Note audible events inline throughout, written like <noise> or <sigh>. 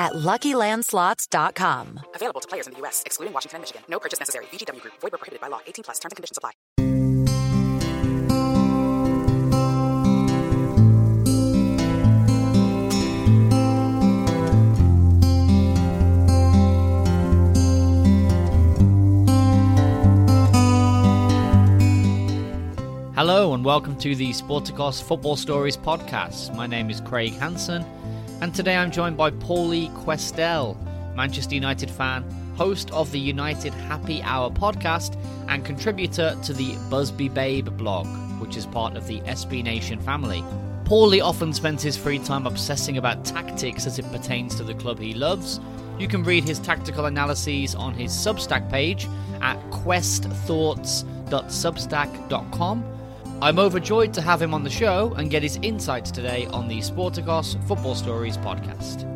at LuckyLandSlots.com. Available to players in the U.S., excluding Washington and Michigan. No purchase necessary. VGW Group. Void where prohibited by law. 18 plus. Terms and conditions apply. Hello and welcome to the Sporticos Football Stories podcast. My name is Craig Hanson, and today I'm joined by Pauly Kwestel, Manchester United fan, host of the United Happy Hour podcast, and contributor to the Busby Babe blog, which is part of the SB Nation family. Paulie often spends his free time obsessing about tactics as it pertains to the club he loves. You can read his tactical analyses on his Substack page at kwestthoughts.substack.com. I'm overjoyed to have him on the show and get his insights today on the Sporticos Football Stories podcast.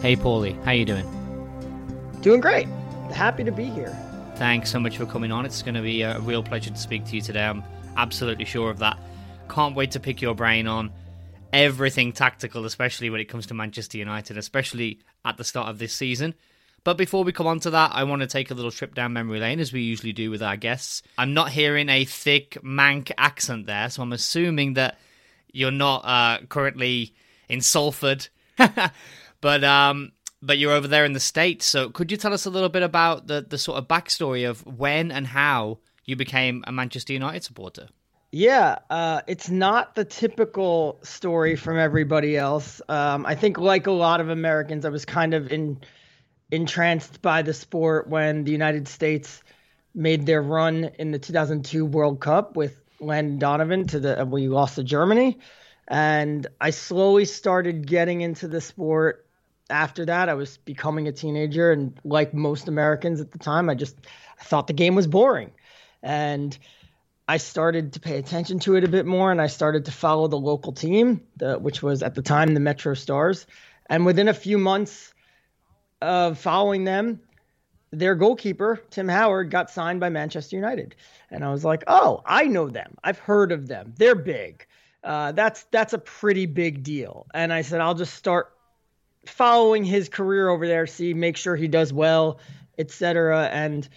Hey Pauly, how you doing? Doing great. Happy to be here. Thanks so much for coming on. It's going to be a real pleasure to speak to you today. I'm absolutely sure of that. Can't wait to pick your brain on everything tactical, especially when it comes to Manchester United, especially at the start of this season. But before we come on to that, I want to take a little trip down memory lane as we usually do with our guests. I'm not hearing a thick Manc accent there, so I'm assuming that you're not uh, currently in Salford, <laughs> but um, but you're over there in the states. So could you tell us a little bit about the the sort of backstory of when and how you became a Manchester United supporter? Yeah, uh, it's not the typical story from everybody else. Um, I think, like a lot of Americans, I was kind of in, entranced by the sport when the United States made their run in the 2002 World Cup with Landon Donovan to the we lost to Germany, and I slowly started getting into the sport. After that, I was becoming a teenager, and like most Americans at the time, I just thought the game was boring, and I started to pay attention to it a bit more, and I started to follow the local team, the, which was at the time the MetroStars. And within a few months of following them, their goalkeeper Tim Howard got signed by Manchester United, and I was like, "Oh, I know them. I've heard of them. They're big. Uh, that's that's a pretty big deal." And I said, "I'll just start following his career over there, see, make sure he does well, etc." And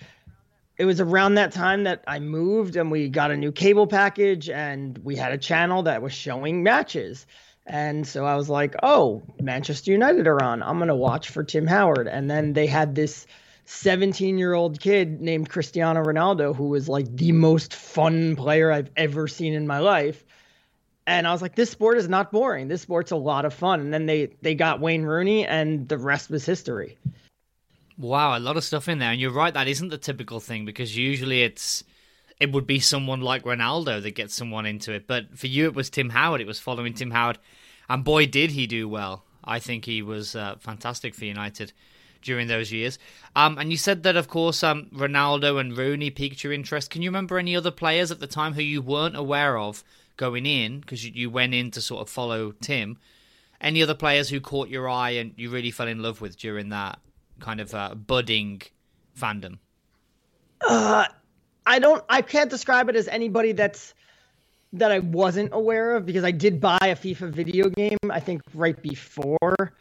it was around that time that I moved and we got a new cable package and we had a channel that was showing matches. And so I was like, oh, Manchester United are on. I'm going to watch for Tim Howard. And then they had this 17 year old kid named Cristiano Ronaldo who was like the most fun player I've ever seen in my life. And I was like, this sport is not boring. This sport's a lot of fun. And then they, they got Wayne Rooney and the rest was history. Wow, a lot of stuff in there, and you're right. That isn't the typical thing because usually it's it would be someone like Ronaldo that gets someone into it. But for you, it was Tim Howard. It was following Tim Howard, and boy, did he do well. I think he was uh, fantastic for United during those years. Um, and you said that, of course, um, Ronaldo and Rooney piqued your interest. Can you remember any other players at the time who you weren't aware of going in because you, you went in to sort of follow Tim? Any other players who caught your eye and you really fell in love with during that kind of uh, budding fandom? Uh, I don't. I can't describe it as anybody that's that I wasn't aware of because I did buy a FIFA video game. I think right before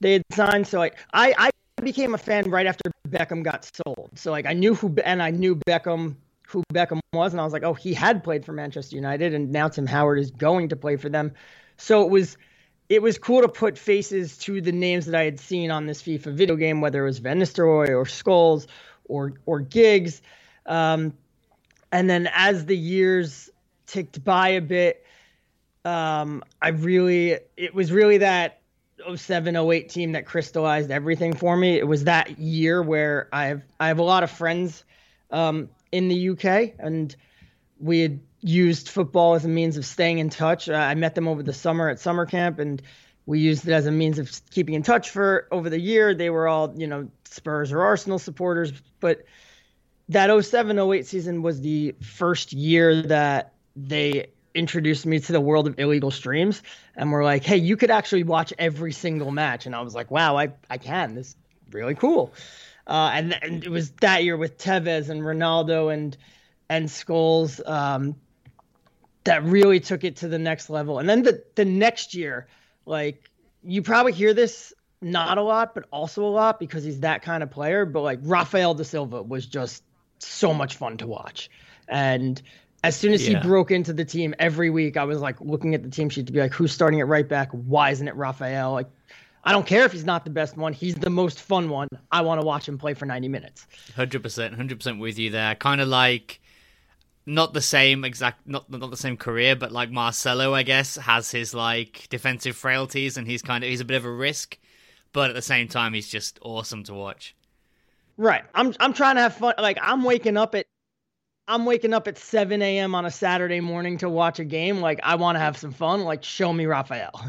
they had signed. So I I became a fan right after Beckham got sold. So like I knew who and I knew Beckham who Beckham was, and I was like, oh, he had played for Manchester United, and now Tim Howard is going to play for them. So it was it was cool to put faces to the names that I had seen on this FIFA video game, whether it was Van Nistelrooy or Scholes or or Giggs. Um, and then as the years ticked by a bit, um, I really it was really that 07 08 team that crystallized everything for me. It was that year where I have I have a lot of friends um, in the UK and we had used football as a means of staying in touch. Uh, I met them over the summer at summer camp and we used it as a means of keeping in touch for over the year. They were all, you know, Spurs or Arsenal supporters, but that 07 08 season was the first year that they introduced me to the world of illegal streams and were like, hey, you could actually watch every single match. And I was like, wow, I, I can. This is really cool. Uh, and, and it was that year with Tevez and Ronaldo and and Scholes um, that really took it to the next level. And then the, the next year, like you probably hear this not a lot, but also a lot because he's that kind of player. But like Rafael da Silva was just so much fun to watch. And as soon as yeah. he broke into the team every week, I was like looking at the team sheet to be like, who's starting at right back? Why isn't it Rafael? Like, I don't care if he's not the best one. He's the most fun one. I want to watch him play for 90 minutes. 100%, 100% with you there. Kind of like not the same exact not not the same career but like Marcelo I guess has his like defensive frailties and he's kind of he's a bit of a risk but at the same time he's just awesome to watch. Right. I'm I'm trying to have fun like I'm waking up at I'm waking up at 7 a.m. on a Saturday morning to watch a game. Like, I want to have some fun. Like, show me Rafael.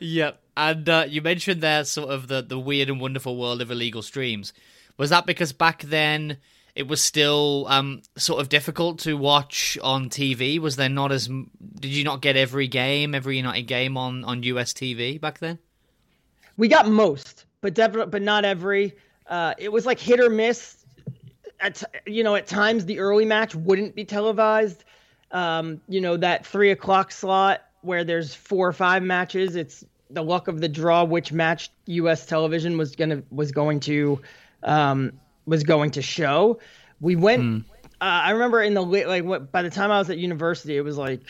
Yep. And uh, you mentioned there sort of the, the weird and wonderful world of illegal streams. Was that because back then it was still um, sort of difficult to watch on TV? Was there not as. Did you not get every game, every United game on, on US TV back then? We got most, but definitely, but not every. Uh, it was like hit or miss at you know at times the early match wouldn't be televised. Um, you know that three o'clock slot where there's four or five matches. It's the luck of the draw which match U.S. television was gonna was going to um, was going to show. We went. Mm. Uh, I remember in the late, like what, by the time I was at university, it was like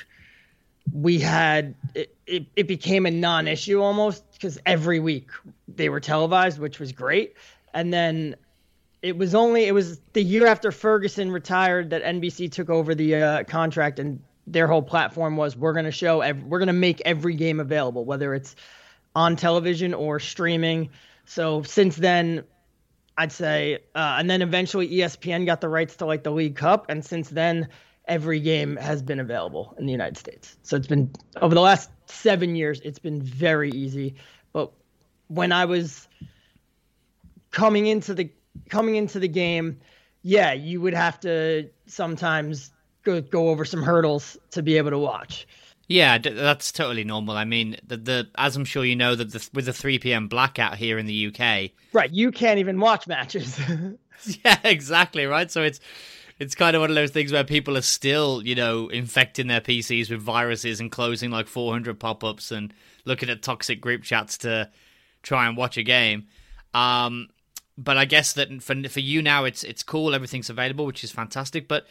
we had it, it, it became a non-issue almost because every week they were televised, which was great. And then it was only it was the year after Ferguson retired that NBC took over the uh, contract and their whole platform was we're going to show every, we're going to make every game available whether it's on television or streaming. So since then I'd say uh, and then eventually ESPN got the rights to like the League Cup and since then every game has been available in the United States. So it's been over the last 7 years it's been very easy. But when I was coming into the coming into the game, yeah, you would have to sometimes go go over some hurdles to be able to watch. Yeah, that's totally normal. I mean, the, the as I'm sure you know that the, with the 3 p.m. blackout here in the UK, right? You can't even watch matches. <laughs> <laughs> yeah, exactly. Right. So it's it's kind of one of those things where people are still, you know, infecting their PCs with viruses and closing like 400 pop-ups and looking at toxic group chats to try and watch a game. Um, but I guess that for for you now, it's it's cool. Everything's available, which is fantastic. But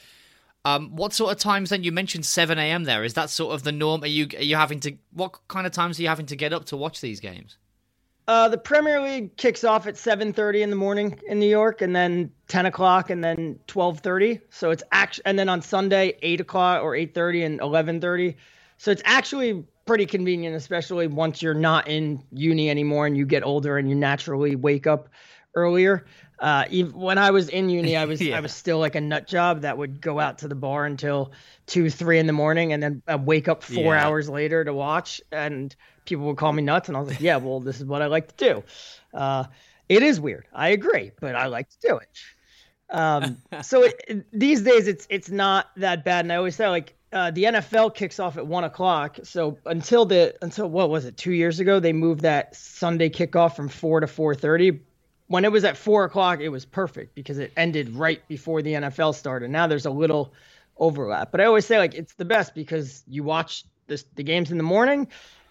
um, what sort of times then? You mentioned seven a.m. There is that sort of the norm? Are you are you having to? What kind of times are you having to get up to watch these games? Uh, the Premier League kicks off at seven thirty in the morning in New York, and then ten o'clock, and then twelve thirty. So it's actually, and then on Sunday eight o'clock or eight thirty and eleven thirty. So it's actually pretty convenient, especially once you're not in uni anymore and you get older and you naturally wake up earlier. Uh, even when I was in uni, I <laughs> was yeah. I was still like a nut job that would go out to the bar until two, three in the morning, and then I'd wake up four yeah. hours later to watch. And people would call me nuts, and I was like, "Yeah, well, this is what I like to do." Uh, It is weird. I agree, but I like to do it. Um, so it, <laughs> these days it's it's not that bad, and I always say like uh, the NFL kicks off at one o'clock. So until the until what was it two years ago they moved that Sunday kickoff from four to four thirty. When it was at four o'clock, it was perfect because it ended right before the NFL started. Now there's a little overlap, but I always say like it's the best because you watch this the games in the morning,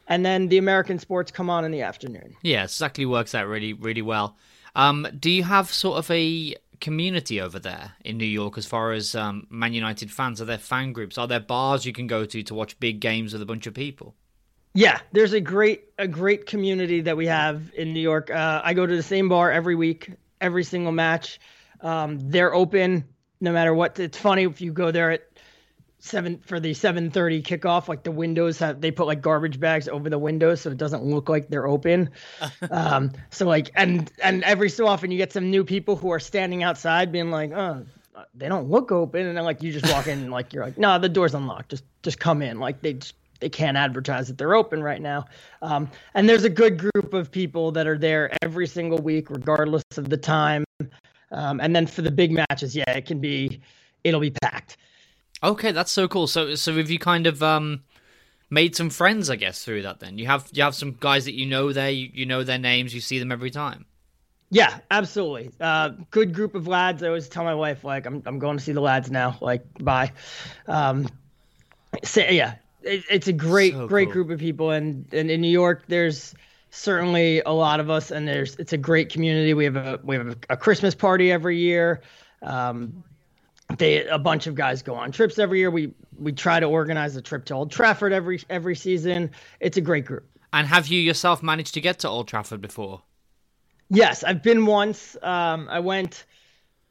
and then the American sports come on in the afternoon. Yeah, exactly works out really really well. Um, do you have sort of a community over there in New York as far as um, Man United fans? Are there fan groups? Are there bars you can go to to watch big games with a bunch of people? Yeah, there's a great a great community that we have in New York. Uh, I go to the same bar every week, every single match. Um, they're open no matter what. It's funny if you go there at seven for the 7:30 kickoff. Like the windows have they put like garbage bags over the windows so it doesn't look like they're open. <laughs> um, so like and and every so often you get some new people who are standing outside being like, oh, they don't look open, and then like you just walk in and like you're like, no, the door's unlocked. Just just come in. Like they just, they can't advertise that they're open right now. Um, and there's a good group of people that are there every single week, regardless of the time. Um, and then for the big matches, yeah, it can be, it'll be packed. Okay, that's so cool. So, so have you kind of um, made some friends, I guess, through that? Then you have you have some guys that you know there. You, you know their names. You see them every time. Yeah, absolutely. Uh, good group of lads. I always tell my wife like I'm I'm going to see the lads now. Like bye. Um, so, yeah, it, it's a great so great cool. group of people, and and in New York there's certainly a lot of us, and there's it's a great community. We have a we have a, a Christmas party every year. Um, they a bunch of guys go on trips every year. We we try to organize a trip to Old Trafford every every season. It's a great group. And have you yourself managed to get to Old Trafford before? Yes, I've been once. Um, I went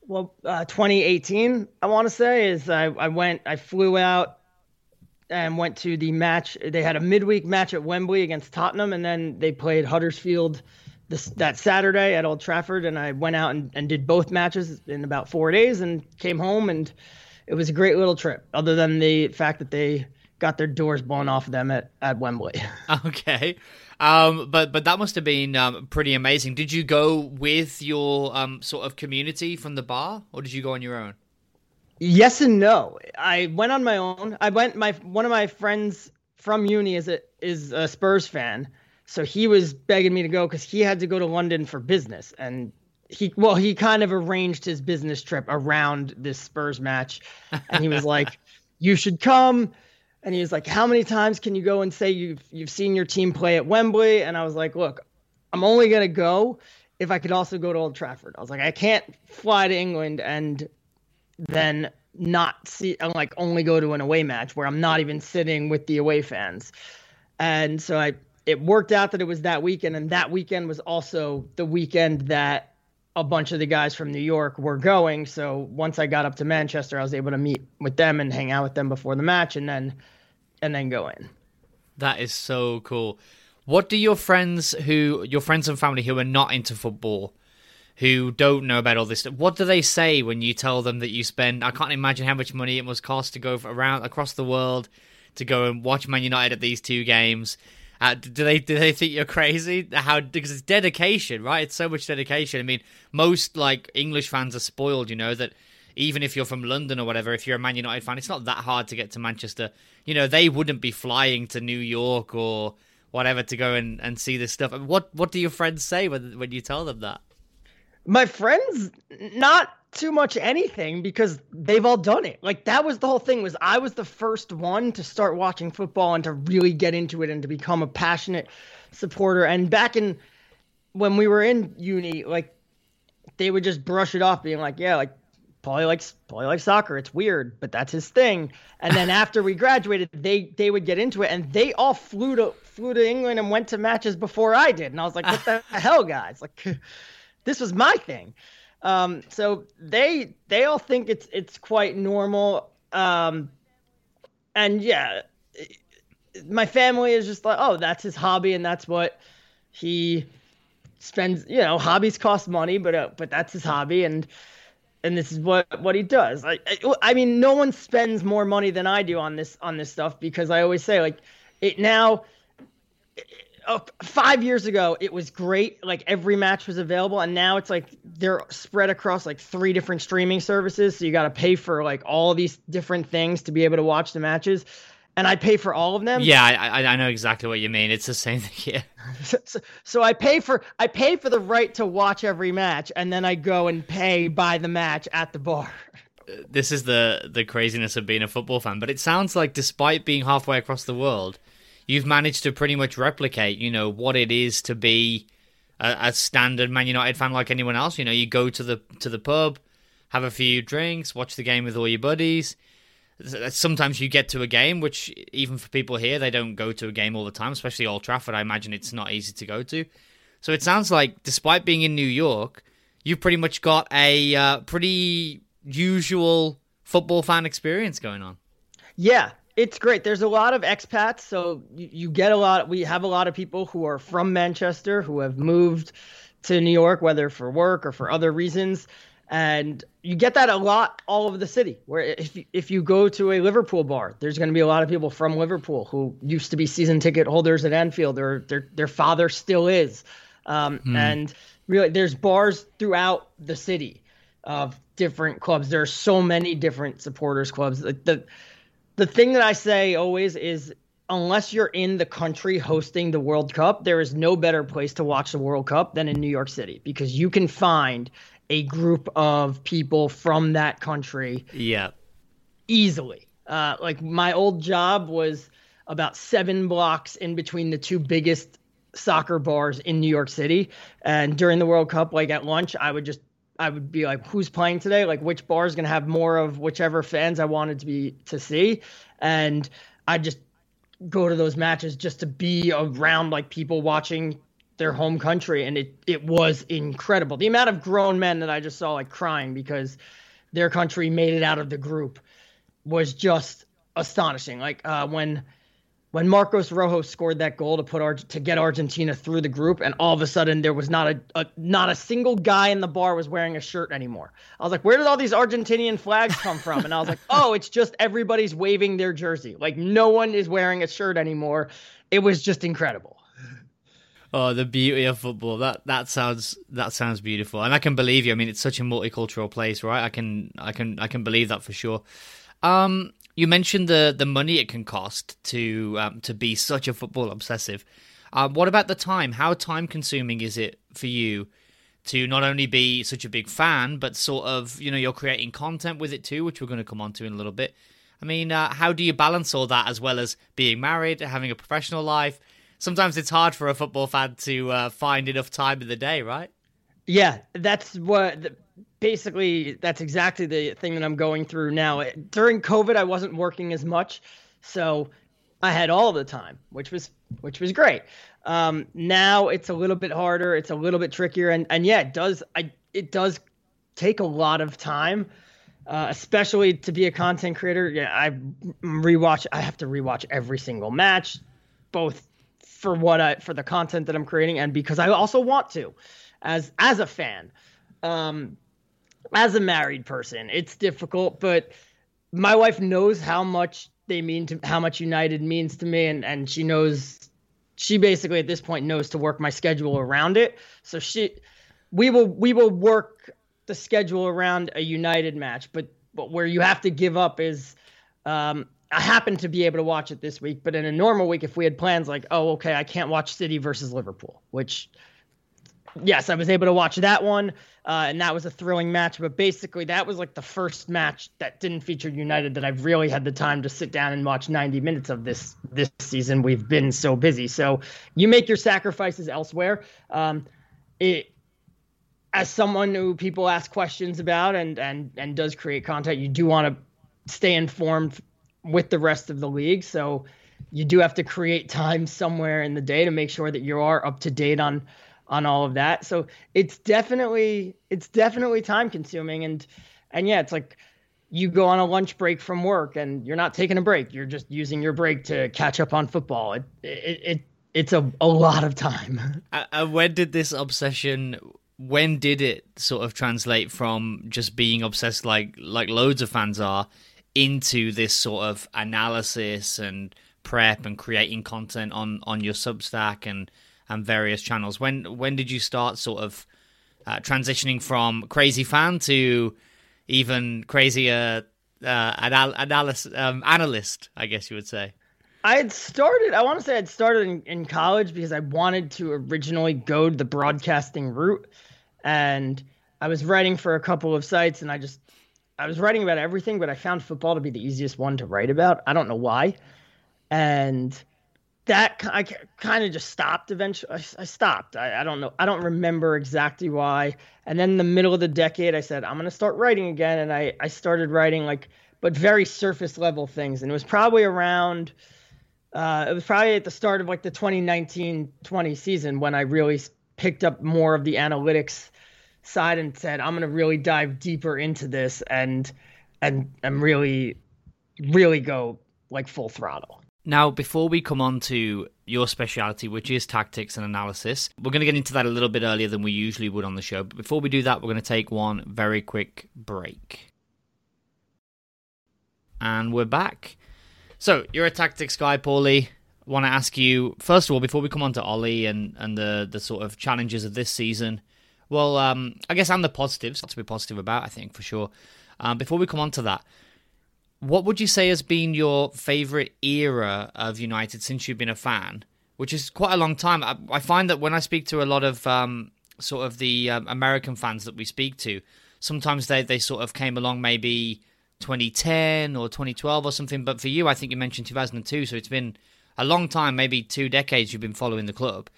well, uh, 2018. I want to say is I I went I flew out and went to the match. They had a midweek match at Wembley against Tottenham, and then they played Huddersfield this that Saturday at Old Trafford, and I went out and, and did both matches in about four days, and came home, and it was a great little trip. Other than the fact that they got their doors blown off of them at, at Wembley. <laughs> Okay, um, but but that must have been um, pretty amazing. Did you go with your um, sort of community from the bar, or did you go on your own? Yes and no. I went on my own. I went my one of my friends from uni is a is a Spurs fan so he was begging me to go because he had to go to London for business, and he well he kind of arranged his business trip around this Spurs match, and he was <laughs> like, "You should come." And he was like, "How many times can you go and say you've you've seen your team play at Wembley?" And I was like, "Look, I'm only gonna go if I could also go to Old Trafford." I was like, "I can't fly to England and then not see uh, like only go to an away match where I'm not even sitting with the away fans." And so I it worked out that it was that weekend, and that weekend was also the weekend that a bunch of the guys from New York were going. So once I got up to Manchester, I was able to meet with them and hang out with them before the match, and then and then go in. That is so cool. What do your friends who your friends and family who are not into football, who don't know about all this, stuff. what do they say when you tell them that you spend? I can't imagine how much money it must cost to go around across the world to go and watch Man United at these two games uh, do they do they think you're crazy? How because it's dedication, right? It's so much dedication. I mean, most like English fans are spoiled, you know that even if you're from London or whatever, if you're a Man United fan, it's not that hard to get to Manchester. You know, they wouldn't be flying to New York or whatever to go and, and see this stuff. What what do your friends say when when you tell them that? My friends, not too much anything because they've all done it. Like that was the whole thing was I was the first one to start watching football and to really get into it and to become a passionate supporter. And back in when we were in uni, like they would just brush it off being like, yeah, like Pauly likes Pauly likes soccer. It's weird, but that's his thing. And then <laughs> after we graduated, they they would get into it, and they all flew to flew to England and went to matches before I did. And I was like, what the <laughs> hell, guys? Like, <laughs> this was my thing. Um, so they they all think it's it's quite normal. Um, and yeah, my family is just like, oh, that's his hobby, and that's what he spends. You know, hobbies cost money, but uh, but that's his hobby, and and this is what what he does. I, I I mean, no one spends more money than I do on this on this stuff because I always say like it now uh, five years ago, it was great. Like every match was available, and now it's like they're spread across like three different streaming services. So you got to pay for like all these different things to be able to watch the matches. And I pay for all of them. Yeah, I, I know exactly what you mean. It's the same thing. Yeah. <laughs> So, so, so I pay for I pay for the right to watch every match, and then I go and pay by the match at the bar. This is the the craziness of being a football fan. But it sounds like, despite being halfway across the world, you've managed to pretty much replicate, you know, what it is to be a, a, standard Man United fan like anyone else. You know, you go to the to the pub, have a few drinks, watch the game with all your buddies. Sometimes you get to a game, which even for people here, they don't go to a game all the time, especially Old Trafford. I imagine it's not easy to go to. So it sounds like, despite being in New York, you've pretty much got a uh, pretty usual football fan experience going on. Yeah, it's great. There's a lot of expats, so you, you, get a lot. We have a lot of people who are from Manchester who have moved to New York, whether for work or for other reasons, and you get that a lot all over the city. Where if you, if you go to a Liverpool bar, there's going to be a lot of people from Liverpool who used to be season ticket holders at Anfield, or their their father still is, um, hmm. and really there's bars throughout the city of different clubs. There are so many different supporters clubs. The, the the thing that I say always is unless you're in the country hosting the World Cup, there is no better place to watch the World Cup than in New York City because you can find a group of people from that country. Yeah. Easily. Uh, like my old job was about seven blocks in between the two biggest soccer bars in New York City. And during the World Cup, like at lunch, I would just I would be like, who's playing today? Like, which bar is going to have more of whichever fans I wanted to be to see, and I just go to those matches just to be around like people watching their home country, and it it was incredible. The amount of grown men that I just saw like crying because their country made it out of the group was just astonishing. Like uh, when when Marcos Rojo scored that goal to put Ar- to get Argentina through the group, and all of a sudden there was not a, a, not a single guy in the bar was wearing a shirt anymore. I was like, where did all these Argentinian flags come from? And I was like, <laughs> oh, it's just everybody's waving their jersey. Like no one is wearing a shirt anymore. It was just incredible. Oh, the beauty of football. That that sounds that sounds beautiful, and I can believe you. I mean, it's such a multicultural place, right? I can I can I can believe that for sure. Um, you mentioned the the money it can cost to um, to be such a football obsessive. Uh, what about the time? How time consuming is it for you to not only be such a big fan, but sort of you know you're creating content with it too, which we're going to come on to in a little bit. I mean, uh, how do you balance all that as well as being married, having a professional life? Sometimes it's hard for a football fan to uh, find enough time in the day, right? Yeah, that's what basically that's exactly the thing that I'm going through now. During COVID, I wasn't working as much, so I had all the time, which was which was great. Um, now it's a little bit harder. It's a little bit trickier, and and yeah, it does. I it does take a lot of time, uh, especially to be a content creator. Yeah, I rewatch. I have to rewatch every single match, both for what I for the content that I'm creating, and because I also want to, as as a fan. Um, as a married person, it's difficult, but my wife knows how much they mean to how much United means to me and and she knows she basically at this point knows to work my schedule around it. So she we will we will work the schedule around a United match, but but where you have to give up is um I happen to be able to watch it this week, but in a normal week if we had plans like, oh okay, I can't watch City versus Liverpool, which yes, I was able to watch that one, uh, and that was a thrilling match. But basically, that was like the first match that didn't feature United that I've really had the time to sit down and watch 90 minutes of this this season. We've been so busy, so you make your sacrifices elsewhere. Um, it as someone who people ask questions about and and and does create content, you do want to stay informed with the rest of the league. So you do have to create time somewhere in the day to make sure that you are up to date on on all of that. So it's definitely it's definitely time consuming and and yeah, it's like you go on a lunch break from work and you're not taking a break. You're just using your break to catch up on football. It it, it it's a, a lot of time. <laughs> Uh, when did this obsession when did it sort of translate from just being obsessed like like loads of fans are into this sort of analysis and prep and creating content on on your Substack and and various channels. When when did you start sort of uh, transitioning from crazy fan to even crazier uh, anal- analyst, um, analyst, I guess you would say? I had started, I want to say I'd started in, in college because I wanted to originally go the broadcasting route. And I was writing for a couple of sites and I just, I was writing about everything, but I found football to be the easiest one to write about. I don't know why. And that I kind of just stopped eventually. I, stopped. I, I, don't know. I don't remember exactly why. And then in the middle of the decade, I said, I'm going to start writing again. And I, I started writing like, but very surface level things. And it was probably around, uh, it was probably at the start of like the 2019 20 season when I really picked up more of the analytics side and said, I'm going to really dive deeper into this and, and, and really, really go like full throttle. Now, before we come on to your specialty, which is tactics and analysis, we're going to get into that a little bit earlier than we usually would on the show. But before we do that, we're going to take one very quick break. And we're back. So, you're a tactics guy, Pauly. I want to ask you, first of all, before we come on to Ole and, and the, the sort of challenges of this season, well, um, I guess I'm the positives, to be positive about, I think, for sure. Um, before we come on to that, what would you say has been your favorite era of United since you've been a fan? Which is quite a long time. I, I find that when I speak to a lot of um, sort of the um, American fans that we speak to, sometimes they, they sort of came along maybe 2010 or 2012 or something. But for you, I think you mentioned 2002, so it's been a long time, maybe two decades you've been following the club.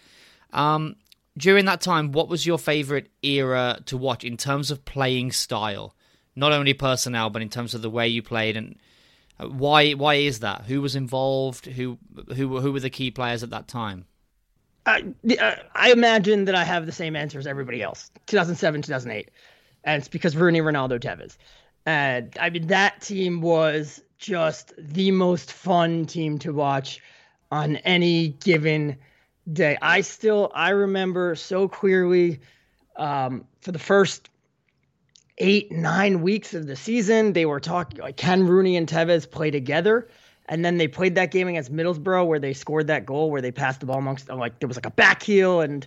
Um, during that time, what was your favorite era to watch in terms of playing style? Not only personnel but in terms of the way you played and uh, why why is that? Who was involved? Who who who were the key players at that time? I uh, I imagine that I have the same answer as everybody else. 2007, 2008, and it's because Rooney, Ronaldo, Tevez. And I mean that team was just the most fun team to watch on any given day. I still I remember so clearly um, for the first eight, nine weeks of the season. They were talking like Ken Rooney and Tevez play together. And then they played that game against Middlesbrough where they scored that goal where they passed the ball amongst like there was like a back heel and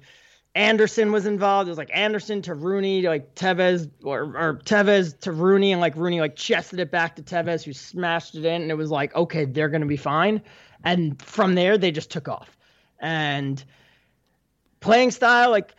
Anderson was involved. It was like Anderson to Rooney, like Tevez or, or Tevez to Rooney, and like Rooney like chested it back to Tevez, who smashed it in, and it was like, okay, they're gonna be fine. And from there, they just took off. And playing style, like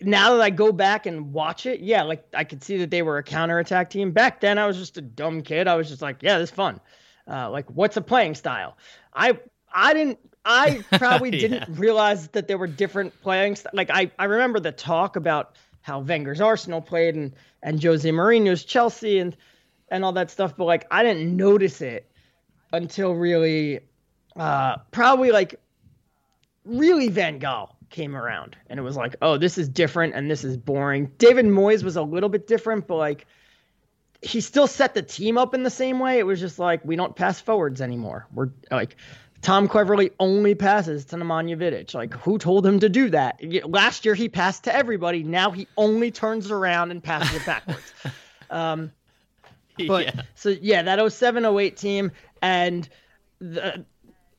now that I go back and watch it, yeah, like I could see that they were a counterattack team. Back then, I was just a dumb kid. I was just like, yeah, this is fun. Uh, like, what's a playing style? I I didn't. I <laughs> probably yeah. didn't realize that there were different playing. St- like I I remember the talk about how Wenger's Arsenal played and and Jose Mourinho's Chelsea and and all that stuff, but like I didn't notice it until really, uh, probably like really Van Gaal came around and it was like, oh, this is different and this is boring. David Moyes was a little bit different, but like he still set the team up in the same way. It was just like we don't pass forwards anymore. We're like Tom Cleverley only passes to Nemanja Vidic. Like who told him to do that? Last year he passed to everybody. Now he only turns around and passes it backwards. <laughs> um, <laughs> but yeah. so yeah, that 07 08 team and the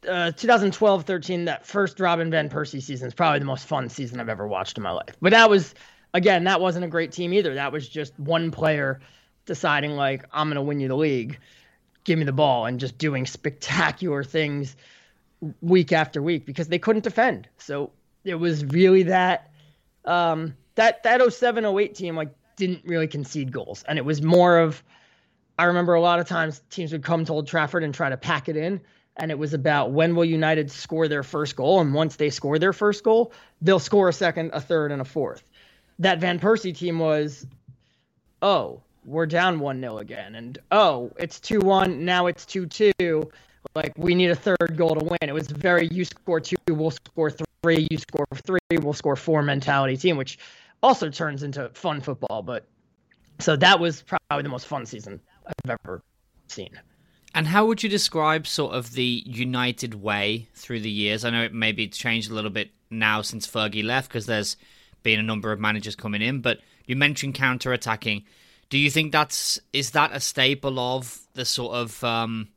uh, 2012 13, that first Robin Van Persie season is probably the most fun season I've ever watched in my life. But that was, again, that wasn't a great team either. That was just one player deciding, like, I'm going to win you the league, give me the ball, and just doing spectacular things week after week because they couldn't defend. So it was really that, um, that, that 07 08 team, like, didn't really concede goals. And it was more of, I remember a lot of times teams would come to Old Trafford and try to pack it in and it was about when will United score their first goal, and once they score their first goal, they'll score a second, a third, and a fourth. That Van Persie team was, oh, we're down one 0 again, and oh, it's two one, now it's two two. Like we need a third goal to win. It was very you score two, we'll score three, you score three, we'll score four mentality team, which also turns into fun football. But so that was probably the most fun season I've ever seen. And how would you describe sort of the United way through the years? I know it maybe changed a little bit now since Fergie left because there's been a number of managers coming in, but you mentioned counter attacking. Do you think that's is that a staple of the sort of um,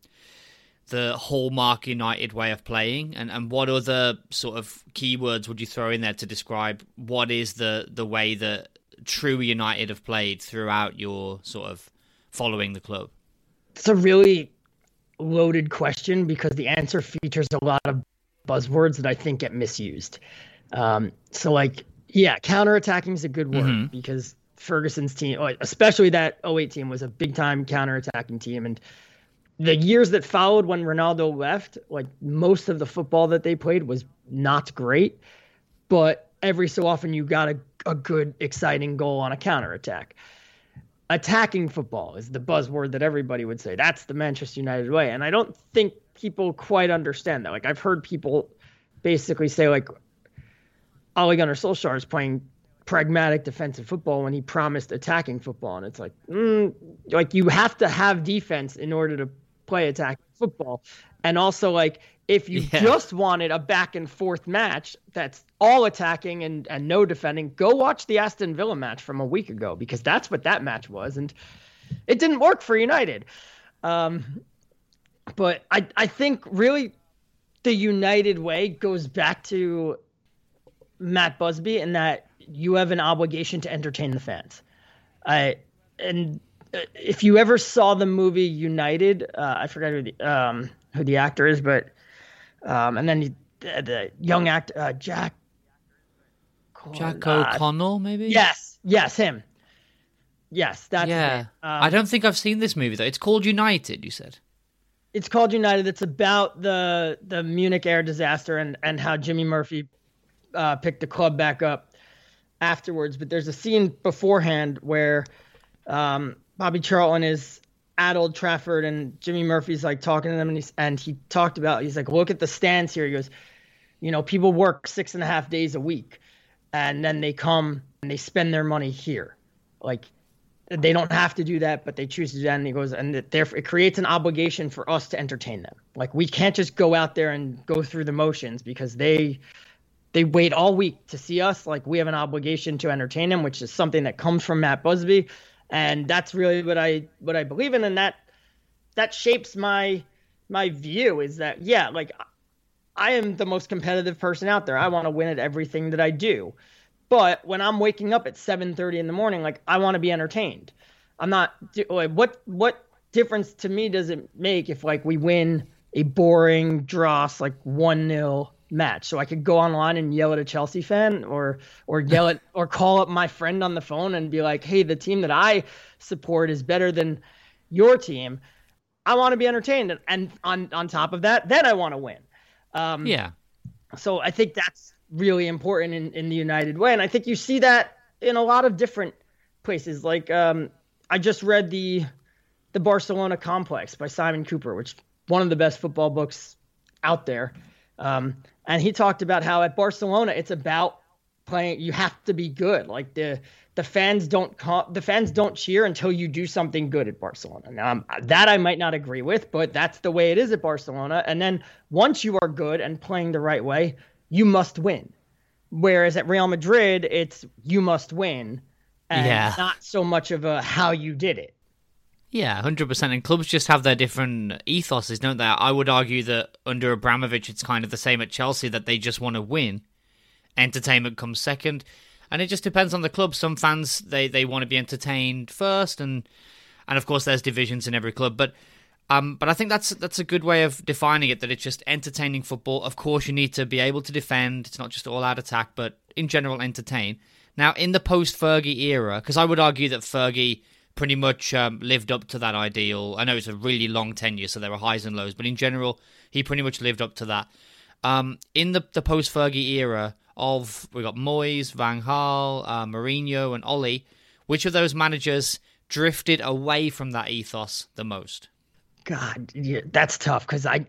the hallmark United way of playing, and and what other sort of keywords would you throw in there to describe what is the the way that true United have played throughout your sort of following the club? It's a really loaded question because the answer features a lot of buzzwords that I think get misused. Um, so like, yeah, counterattacking is a good word mm-hmm. because Ferguson's team, oh, especially that 08 team, was a big time counterattacking team. And the years that followed when Ronaldo left, like most of the football that they played was not great, but every so often you got a, a good, exciting goal on a counterattack. Attacking football is the buzzword that everybody would say. That's the Manchester United way. And I don't think people quite understand that. Like I've heard people basically say like Ole Gunnar Solskjaer is playing pragmatic defensive football when he promised attacking football, and it's like, mm, like you have to have defense in order to play attacking football, and also like if you yeah. just wanted a back and forth match that's all attacking and and no defending, go watch the Aston Villa match from a week ago because that's what that match was, and it didn't work for United. Um, but I I think really the United way goes back to Matt Busby in that you have an obligation to entertain the fans. I and uh, if you ever saw the movie United, uh, I forgot who the um, who the actor is, but um, and then the, the young actor uh, Jack Jack O'Connell, maybe. Yes, yes, him. Yes, that's yeah. Um, I don't think I've seen this movie though. It's called United. You said it's called United. It's about the the Munich air disaster and and how Jimmy Murphy uh, picked the club back up afterwards. But there's a scene beforehand where um, Bobby Charlton is at Old Trafford and Jimmy Murphy's like talking to them and, he's, and he talked about he's like look at the stands here. He goes, you know, people work six and a half days a week, and then they come and they spend their money here. Like they don't have to do that, but they choose to do that. And he goes, and therefore it creates an obligation for us to entertain them. Like we can't just go out there and go through the motions because they they wait all week to see us. Like we have an obligation to entertain them, which is something that comes from Matt Busby, and that's really what I what I believe in, and that that shapes my my view. Is that yeah, like I am the most competitive person out there. I want to win at everything that I do. But when I'm waking up at 7:30 in the morning, like I want to be entertained. I'm not like what what difference to me does it make if like we win a boring dross like 1-0 match. So I could go online and yell at a Chelsea fan or or yell at <laughs> or call up my friend on the phone and be like, "Hey, the team that I support is better than your team." I want to be entertained and on on top of that, then I want to win. Um, yeah. So I think that's really important in, in the United way. And I think you see that in a lot of different places. Like um, I just read the the Barcelona Complex by Simon Kuper, which one of the best football books out there. Um, and he talked about how at Barcelona it's about playing. You have to be good. Like the the fans don't the fans don't cheer until you do something good at Barcelona. Now um, that I might not agree with, but that's the way it is at Barcelona. And then once you are good and playing the right way, you must win. Whereas at Real Madrid, it's you must win, and yeah. not so much of a how you did it. Yeah, hundred percent. And clubs just have their different ethoses, don't they? I would argue that under Abramovich, it's kind of the same at Chelsea that they just want to win. Entertainment comes second, and it just depends on the club. Some fans they they want to be entertained first, and and of course there's divisions in every club, but um, but I think that's that's a good way of defining it. That it's just entertaining football. Of course, you need to be able to defend. It's not just all out attack, but in general, entertain. Now, in the post Fergie era, because I would argue that Fergie pretty much um, lived up to that ideal. I know it's a really long tenure, so there were highs and lows, but in general, he pretty much lived up to that. Um, in the the post Fergie era of we got Moyes, Van Gaal, uh, Mourinho, and Ole, which of those managers drifted away from that ethos the most? God, yeah, that's tough because I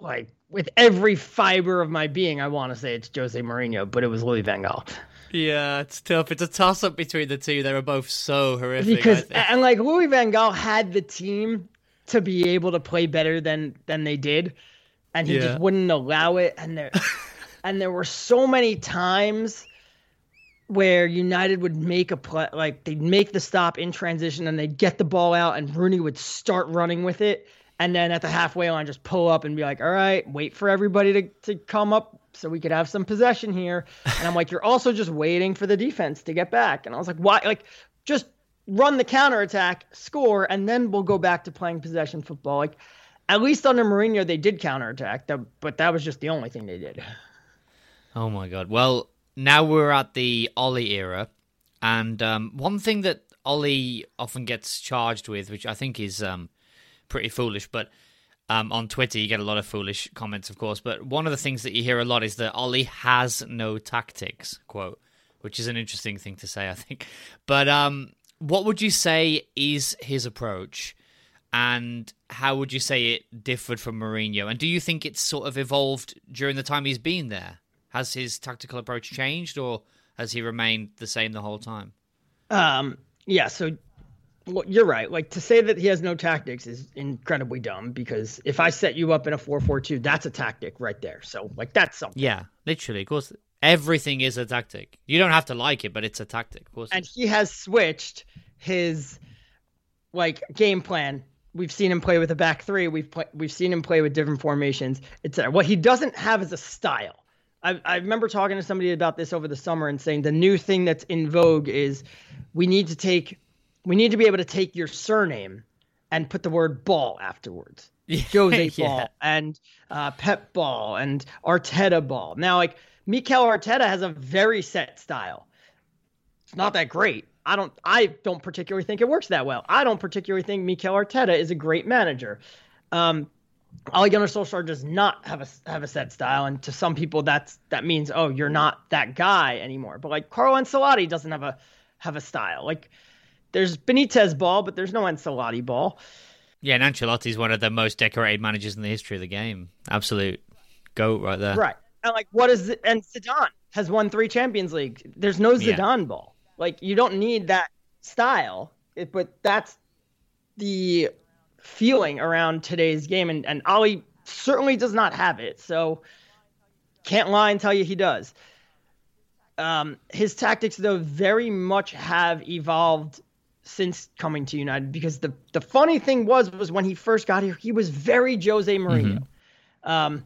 like with every fiber of my being, I want to say it's Jose Mourinho, but it was Louis Van Gaal. Yeah, it's tough. It's a toss up between the two. They were both so horrific. Because and like Louis Van Gaal had the team to be able to play better than than they did, and he yeah. just wouldn't allow it. And there, <laughs> and there were so many times where United would make a play, like they'd make the stop in transition and they'd get the ball out and Rooney would start running with it and then at the halfway line just pull up and be like, all right, wait for everybody to, to come up so we could have some possession here. And I'm like, you're also just waiting for the defense to get back. And I was like, why? Like, just run the counterattack, score, and then we'll go back to playing possession football. Like, at least under Mourinho, they did counterattack, but that was just the only thing they did. Oh my god. Well, now we're at the Ole era, and um, one thing that Ole often gets charged with, which I think is um, pretty foolish, but um, on Twitter you get a lot of foolish comments, of course. But one of the things that you hear a lot is that Ole has no tactics, quote, which is an interesting thing to say, I think. But um, what would you say is his approach? And how would you say it differed from Mourinho? And do you think it's sort of evolved during the time he's been there? Has his tactical approach changed, or has he remained the same the whole time? Um, yeah. So you're right. Like to say that he has no tactics is incredibly dumb because if I set you up in a 4-4-2, that's a tactic right there. So like that's something. Yeah, literally. Of course, everything is a tactic. You don't have to like it, but it's a tactic. Of course. And he has switched his like game plan. We've seen him play with a back three. We've play, we've seen him play with different formations. etc. what he doesn't have is a style. I, I remember talking to somebody about this over the summer and saying the new thing that's in vogue is we need to take we need to be able to take your surname and put the word ball afterwards. <laughs> Jose yeah. Ball and uh, Pep Ball and Arteta Ball. Now, like Mikel Arteta has a very set style. It's not that great. I don't. I don't particularly think it works that well. I don't particularly think Mikel Arteta is a great manager. Um, Gunnar Solskjaer does not have a have a set style, and to some people that's that means oh you're not that guy anymore. But like Carlo Ancelotti doesn't have a have a style. Like there's Benitez ball, but there's no Ancelotti ball. Yeah, and Ancelotti's one of the most decorated managers in the history of the game. Absolute goat right there. Right. And like what is it? and Zidane has won three Champions League. There's no Zidane yeah. ball. Like you don't need that style, it, but that's the feeling around today's game and and Ole certainly does not have it. So can't lie and tell you he does. Um, his tactics though very much have evolved since coming to United because the the funny thing was was when he first got here he was very Jose Mourinho. Mm-hmm. Um,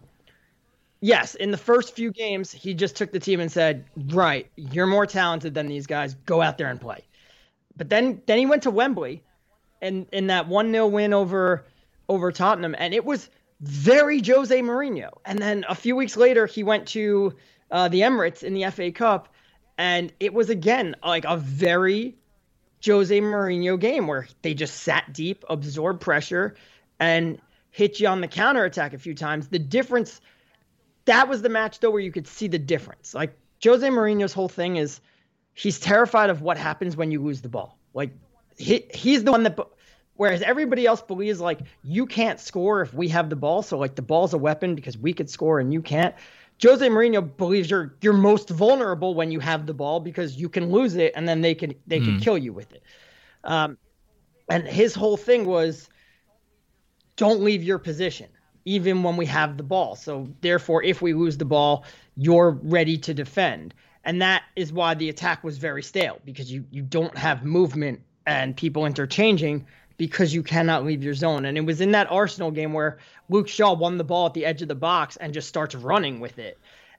yes, in the first few games he just took the team and said, "Right, you're more talented than these guys. Go out there and play." But then then he went to Wembley, and in that one 0 win over over Tottenham, and it was very Jose Mourinho. And then a few weeks later he went to uh, the Emirates in the FA Cup, and it was again like a very Jose Mourinho game where they just sat deep, absorbed pressure, and hit you on the counter attack a few times. The difference that was the match though where you could see the difference. Like Jose Mourinho's whole thing is he's terrified of what happens when you lose the ball. Like he he's the one that whereas everybody else believes like you can't score if we have the ball, so like the ball's a weapon because we could score and you can't. Jose Mourinho believes you're you're most vulnerable when you have the ball because you can lose it and then they can they mm. can kill you with it. Um, and his whole thing was don't leave your position even when we have the ball. So therefore, if we lose the ball, you're ready to defend. And that is why the attack was very stale because you you don't have movement and people interchanging because you cannot leave your zone. And it was in that Arsenal game where Luke Shaw won the ball at the edge of the box and just starts running with it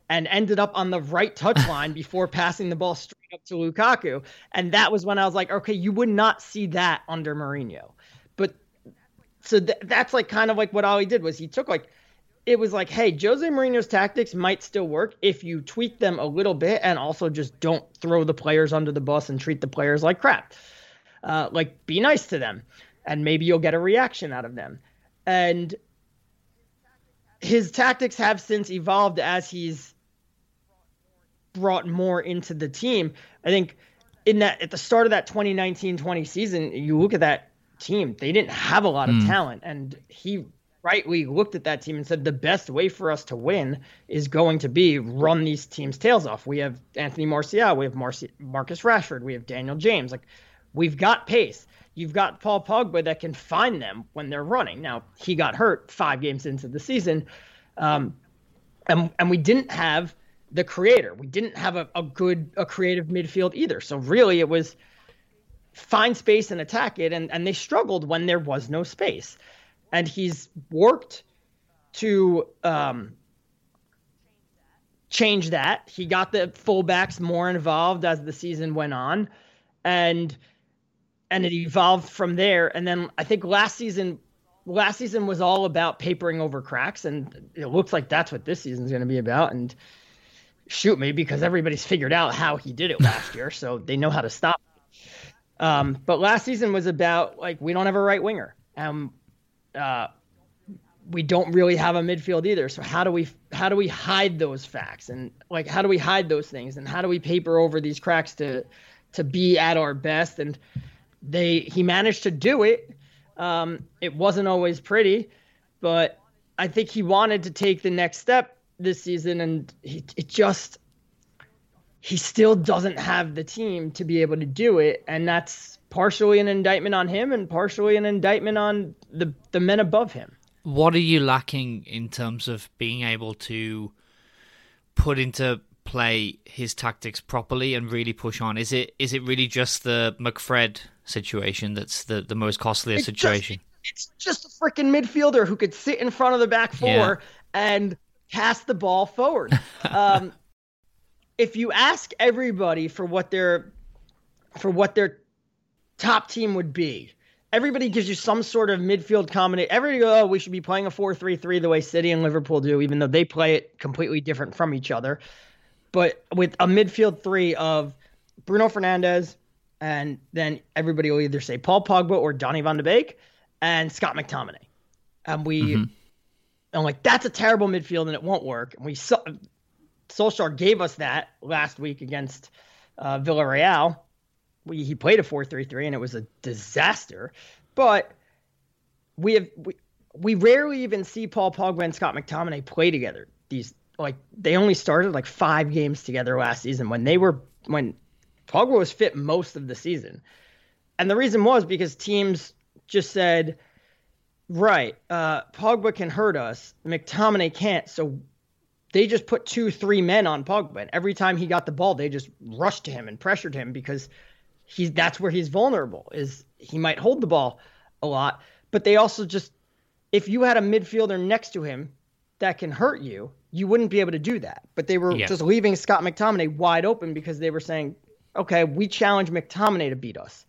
and ended up on the right touchline <laughs> before passing the ball straight up to Lukaku. And that was when I was like, okay, you would not see that under Mourinho. But so th- that's like kind of like what Ole did was he took like it was like, hey, Jose Mourinho's tactics might still work if you tweak them a little bit and also just don't throw the players under the bus and treat the players like crap. Uh, like, be nice to them and maybe you'll get a reaction out of them. And his tactics have since evolved as he's brought more into the team. I think in that at the start of that 2019-20 season, you look at that team, they didn't have a lot of mm. talent and he rightly looked at that team and said the best way for us to win is going to be run these teams tails off. We have Anthony Martial, we have Marci- Marcus Rashford, we have Daniel James. Like we've got pace you've got Paul Pogba that can find them when they're running. Now he got hurt five games into the season, um, and and we didn't have the creator. We didn't have a, a good a creative midfield either. So really, it was find space and attack it, and and they struggled when there was no space. and he's worked to um, change that. He got the fullbacks more involved as the season went on, and and it evolved from there. And then I think last season, last season was all about papering over cracks, and it looks like that's what this season is going to be about. And shoot me because everybody's figured out how he did it last year, so they know how to stop. Um, but last season was about like we don't have a right winger, and uh, we don't really have a midfield either. So how do we how do we hide those facts and like how do we hide those things and how do we paper over these cracks to to be at our best? And they he managed to do it. Um, it wasn't always pretty, but I think he wanted to take the next step this season, and he, it just he still doesn't have the team to be able to do it, and that's partially an indictment on him and partially an indictment on the the men above him what are you lacking in terms of being able to put into play his tactics properly and really push on? Is it is it really just the McFred situation that's the, the most costly it's situation? Just, it's just a freaking midfielder who could sit in front of the back four yeah. and pass the ball forward. <laughs> um, if you ask everybody for what their for what their top team would be, everybody gives you some sort of midfield combination. Everybody go, oh, we should be playing a 4-3-3 the way City and Liverpool do, even though they play it completely different from each other. But with a midfield three of Bruno Fernandes, and then everybody will either say Paul Pogba or Donny van de Beek and Scott McTominay. And we, mm-hmm. I'm like, that's a terrible midfield and it won't work. And we saw, Solskjaer gave us that last week against uh, Villarreal we, he played a 4-3-3 and it was a disaster. But we have we, we rarely even see Paul Pogba and Scott McTominay play together. These like they only started like five games together last season when they were when Pogba was fit most of the season. And the reason was because teams just said, right, uh, Pogba can hurt us, McTominay can't, so they just put two, three men on Pogba. And every time he got the ball, they just rushed to him and pressured him because he's that's where he's vulnerable is he might hold the ball a lot but they also just if you had a midfielder next to him that can hurt you you wouldn't be able to do that but they were yeah. just leaving Scott McTominay wide open because they were saying okay we challenge McTominay to beat us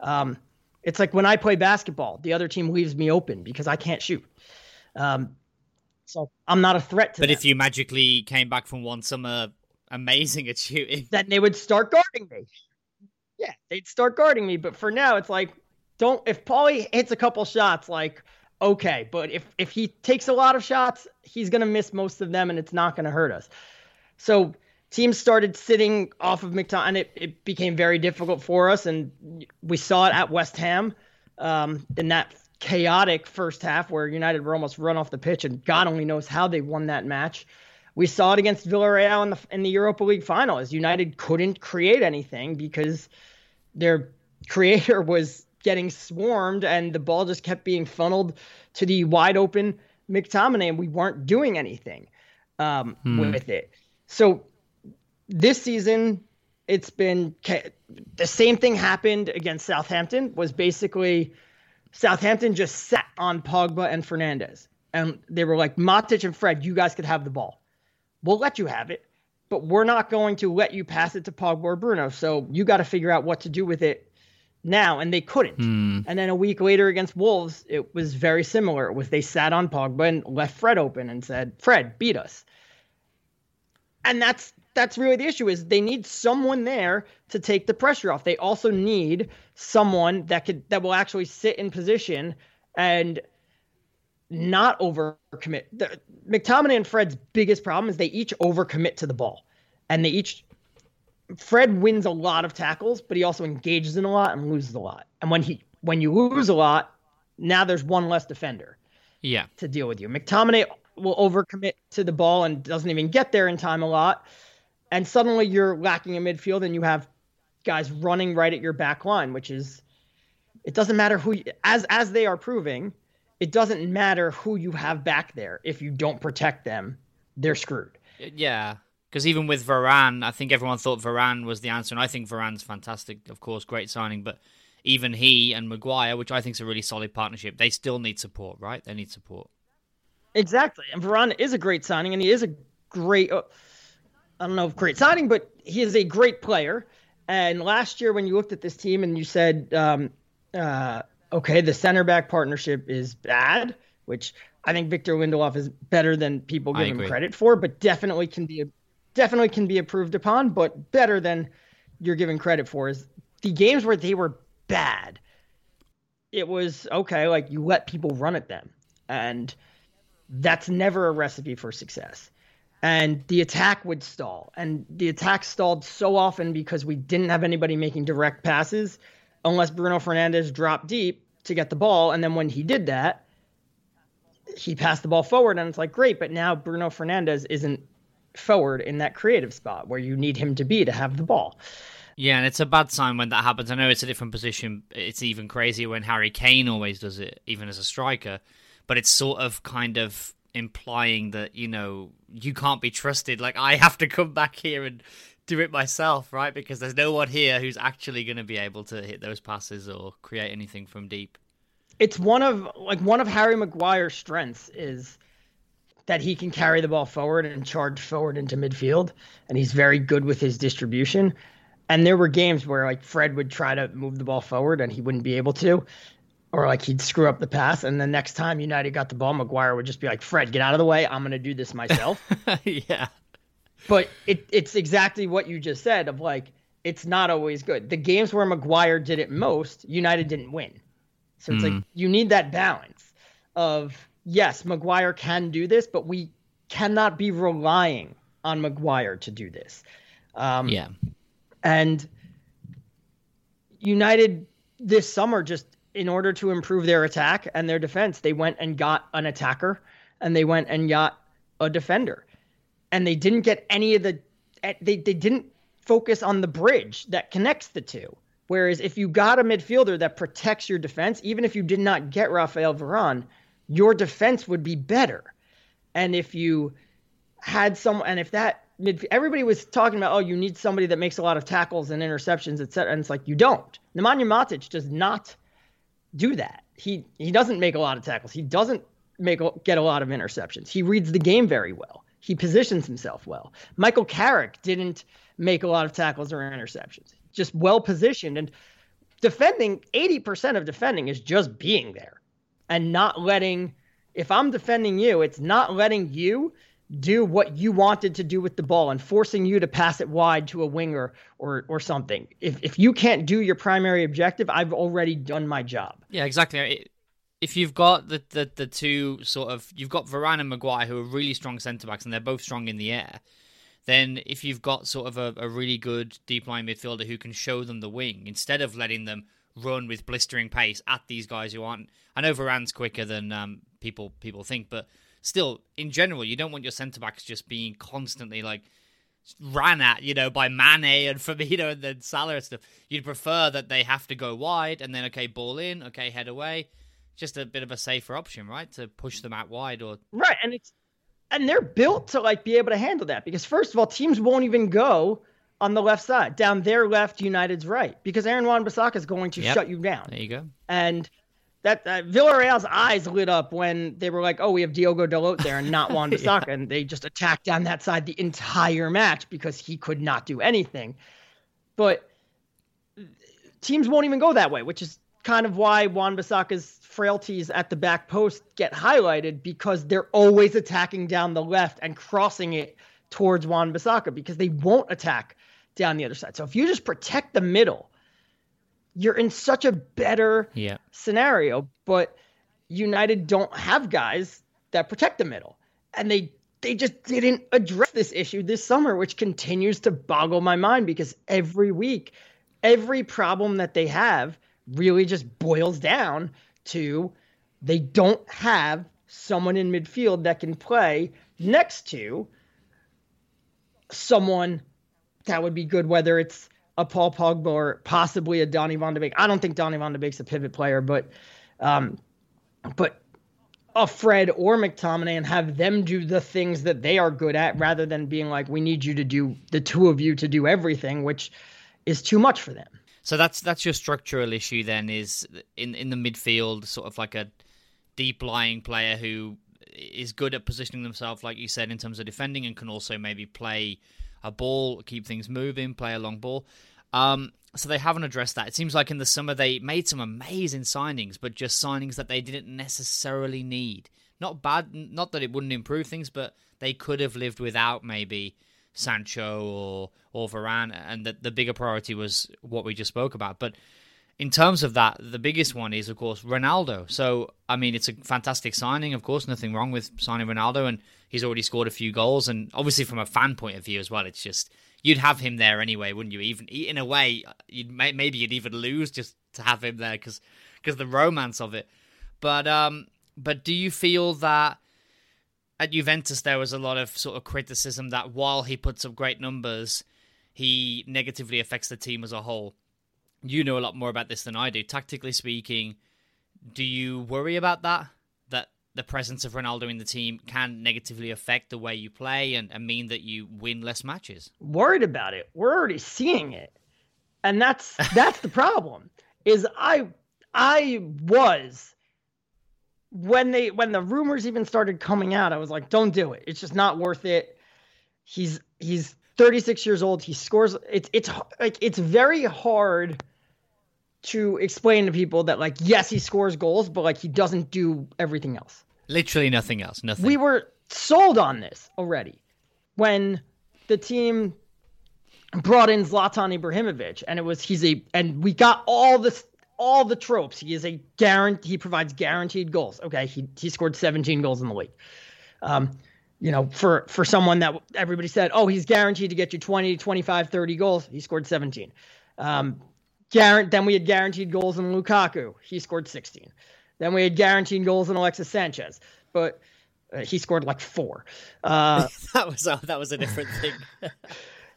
um, it's like when I play basketball the other team leaves me open because I can't shoot um, so I'm not a threat to But them. if you magically came back from one summer amazing at shooting then they would start guarding me yeah, they'd start guarding me. But for now, it's like, don't if Pauly hits a couple shots, like okay, but if if he takes a lot of shots, he's gonna miss most of them, and it's not gonna hurt us. So teams started sitting off of McTominay, and it, it became very difficult for us, and we saw it at West Ham um, in that chaotic first half where United were almost run off the pitch, and God only knows how they won that match. We saw it against Villarreal in the in the Europa League final, as United couldn't create anything because their creator <laughs> was getting swarmed and the ball just kept being funneled to the wide open McTominay and we weren't doing anything um, hmm. with it. So this season, it's been the same thing happened against Southampton. Was basically Southampton just sat on Pogba and Fernandes, and they were like Matic and Fred, you guys could have the ball. We'll let you have it but we're not going to let you pass it to Pogba or Bruno. So you got to figure out what to do with it now. And they couldn't. Hmm. And then a week later against Wolves, it was very similar. It was they sat on Pogba and left Fred open and said, Fred, beat us. And that's that's really the issue is they need someone there to take the pressure off. They also need someone that could that will actually sit in position and not overcommit. The, McTominay and Fred's biggest problem is they each overcommit to the ball, and they each. Fred wins a lot of tackles, but he also engages in a lot and loses a lot. And when he when you lose a lot, now there's one less defender. Yeah. To deal with you, McTominay will overcommit to the ball and doesn't even get there in time a lot, and suddenly you're lacking a midfield and you have guys running right at your back line, which is it doesn't matter who as as they are proving it doesn't matter who you have back there if you don't protect them, they're screwed. Yeah, because even with Varane, I think everyone thought Varane was the answer, and I think Varane's fantastic, of course, great signing. But even he and Maguire, which I think is a really solid partnership, they still need support, right? They need support. Exactly. And Varane is a great signing, and he is a great, uh, I don't know if great signing, but he is a great player. And last year, when you looked at this team and you said, um, uh, okay, the center back partnership is bad, which I think Victor Lindelof is better than people give him credit for, but definitely can be definitely can be improved upon, but better than you're giving credit for is the games where they were bad. It was okay, like you let people run at them. And that's never a recipe for success. And the attack would stall. And the attack stalled so often because we didn't have anybody making direct passes unless Bruno Fernandes dropped deep to get the ball. And then when he did that, he passed the ball forward. And it's like, great. But now Bruno Fernandes isn't forward in that creative spot where you need him to be to have the ball. Yeah, and it's a bad sign when that happens. I know it's a different position. It's even crazier when Harry Kane always does it, even as a striker. But it's sort of kind of implying that, you know, you can't be trusted. Like, I have to come back here and do it myself, right? Because there's no one here who's actually going to be able to hit those passes or create anything from deep. It's one of, like, one of Harry Maguire's strengths is that he can carry the ball forward and charge forward into midfield, and he's very good with his distribution. And there were games where like Fred would try to move the ball forward and he wouldn't be able to, or like he'd screw up the pass. And the next time United got the ball, Maguire would just be like, "Fred, get out of the way. I'm going to do this myself." <laughs> yeah. But it, it's exactly what you just said of like it's not always good. The games where Maguire did it most, United didn't win. So it's mm. like you need that balance of yes, Maguire can do this, but we cannot be relying on Maguire to do this. Um, yeah. And United this summer, just in order to improve their attack and their defense, they went and got an attacker and they went and got a defender. And they didn't get any of the, eh, they, they didn't focus on the bridge that connects the two. Whereas if you got a midfielder that protects your defense, even if you did not get Rafael Varane, your defense would be better. And if you had some, and if that mid, everybody was talking about, oh, you need somebody that makes a lot of tackles and interceptions, etc. And it's like you don't. Nemanja Matic does not do that. He he doesn't make a lot of tackles. He doesn't make get a lot of interceptions. He reads the game very well. He positions himself well. Michael Carrick didn't make a lot of tackles or interceptions. Just well positioned and defending. Eighty percent of defending is just being there and not letting, if I'm defending you, it's not letting you do what you wanted to do with the ball and forcing you to pass it wide to a winger or or something. If if you can't do your primary objective, I've already done my job. Yeah, exactly. If you've got the, the, the two sort of you've got Varane and Maguire who are really strong centre backs and they're both strong in the air, then if you've got sort of a, a really good deep line midfielder who can show them the wing instead of letting them run with blistering pace at these guys who aren't. I know Varane's quicker than um, people people think, but still, in general, you don't want your centre backs just being constantly like ran at, you know, by Mane and Firmino and then Salah and stuff. You'd prefer that they have to go wide and then okay, ball in, okay, head away. Just a bit of a safer option, right? To push them out wide or right, and it's and they're built to like be able to handle that because first of all, teams won't even go on the left side, down their left, United's right, because Aaron Wan-Bissaka is going to yep. shut you down. There you go. And that uh, Villarreal's eyes lit up when they were like, "Oh, we have Diogo Dalot there and not <laughs> Wan-Bissaka," yeah. and they just attacked down that side the entire match because he could not do anything. But teams won't even go that way, which is kind of why Wan-Bissaka's frailties at the back post get highlighted because they're always attacking down the left and crossing it towards Wan-Bissaka because they won't attack down the other side. So if you just protect the middle, you're in such a better yeah. scenario. But United don't have guys that protect the middle. And they they just didn't address this issue this summer, which continues to boggle my mind because every week, every problem that they have really just boils down to they don't have someone in midfield that can play next to someone that would be good, whether it's a Paul Pogba or possibly a Donny van de Beek. I don't think Donny van de Beek's a pivot player, but um, but a Fred or McTominay and have them do the things that they are good at rather than being like, we need you to do the two of you to do everything, which is too much for them. So that's that's your structural issue then is in in the midfield, sort of like a deep lying player who is good at positioning themselves, like you said, in terms of defending, and can also maybe play a ball, keep things moving, play a long ball. Um, so they haven't addressed that. It seems like in the summer they made some amazing signings, but just signings that they didn't necessarily need. Not bad, not that it wouldn't improve things, but they could have lived without maybe Sancho or or Varane, and the, the bigger priority was what we just spoke about. But in terms of that, the biggest one is, of course, Ronaldo. So, I mean, it's a fantastic signing, of course, nothing wrong with signing Ronaldo, and he's already scored a few goals. And obviously, from a fan point of view as well, it's just you'd have him there anyway, wouldn't you? Even in a way, you'd maybe you'd even lose just to have him there because because the romance of it. But um, but do you feel that at Juventus there was a lot of sort of criticism that while he puts up great numbers, he negatively affects the team as a whole? You know a lot more about this than I do. Tactically speaking, do you worry about that? That the presence of Ronaldo in the team can negatively affect the way you play and, and mean that you win less matches? Worried about it. We're already seeing it. And that's <laughs> that's the problem. Is I I was when they when the rumors even started coming out, I was like, don't do it. It's just not worth it. He's he's 36 years old. He scores. It's it's like it's very hard to explain to people that like yes he scores goals but like he doesn't do everything else. Literally nothing else nothing. We were sold on this already when the team brought in Zlatan Ibrahimovic and it was he's a and we got all this all the tropes. He is a guarantee he provides guaranteed goals. Okay he he scored 17 goals in the league. Um you know for for someone that everybody said oh he's guaranteed to get you 20 25 30 goals he scored 17 um then we had guaranteed goals in Lukaku. He scored 16. Then we had guaranteed goals in Alexis Sanchez, but uh, he scored like four. Uh, <laughs> that was a, that was a different thing. <laughs>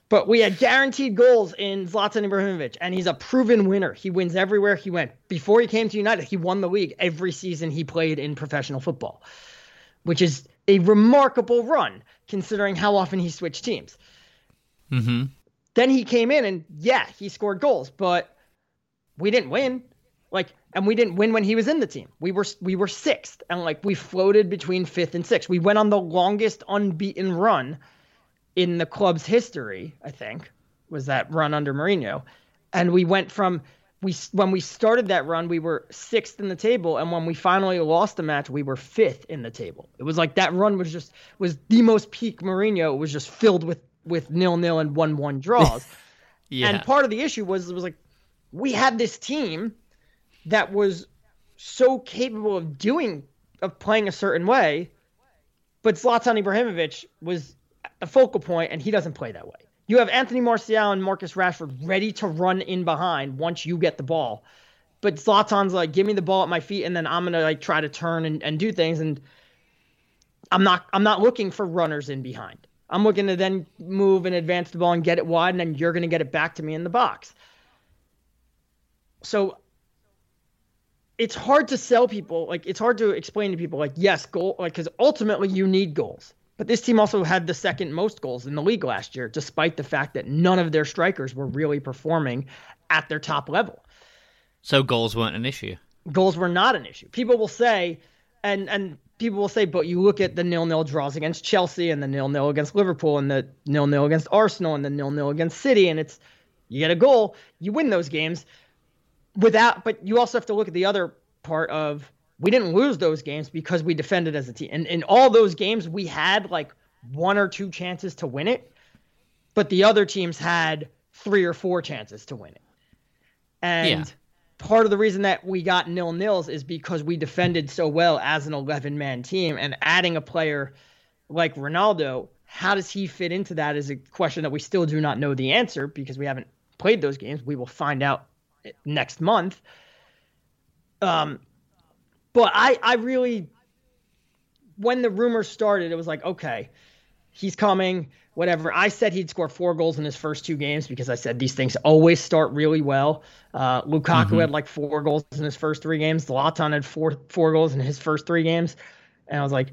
but we had guaranteed goals in Zlatan Ibrahimovic, and he's a proven winner. He wins everywhere he went. Before he came to United, he won the league every season he played in professional football, which is a remarkable run considering how often he switched teams. Mm-hmm. Then he came in, and yeah, he scored goals, but we didn't win. Like, and we didn't win when he was in the team. We were we were sixth, and like we floated between fifth and sixth. We went on the longest unbeaten run in the club's history. I think was that run under Mourinho, and we went from we when we started that run, we were sixth in the table, and when we finally lost the match, we were fifth in the table. It was like that run was just was the most peak Mourinho. It was just filled with with nil nil and one one draws. <laughs> yeah. And part of the issue was it was like we had this team that was so capable of doing of playing a certain way, but Zlatan Ibrahimovic was a focal point, and he doesn't play that way. You have Anthony Martial and Marcus Rashford ready to run in behind once you get the ball, but Zlatan's like, give me the ball at my feet, and then I'm gonna like try to turn and, and do things, and I'm not I'm not looking for runners in behind. I'm looking to then move and advance the ball and get it wide, and then you're gonna get it back to me in the box so it's hard to sell people like it's hard to explain to people like yes goal like because ultimately you need goals. But this team also had the second most goals in the league last year despite the fact that none of their strikers were really performing at their top level. So goals weren't an issue. Goals were not an issue. People will say and and people will say but you look at the nil-nil draws against chelsea and the nil-nil against liverpool and the nil-nil against arsenal and the nil-nil against city and it's you get a goal you win those games without, but you also have to look at the other part of we didn't lose those games because we defended as a team. And in all those games, we had like one or two chances to win it, but the other teams had three or four chances to win it. And yeah. part of the reason that we got nil nils is because we defended so well as an 11 man team. And adding a player like Ronaldo, how does he fit into that is a question that we still do not know the answer because we haven't played those games. We will find out next month. Um, but I, I really, when the rumors started, it was like, okay, he's coming, whatever. I said he'd score four goals in his first two games because I said these things always start really well. Uh, Lukaku mm-hmm. had like four goals in his first three games. Zlatan had four four goals in his first three games, and I was like,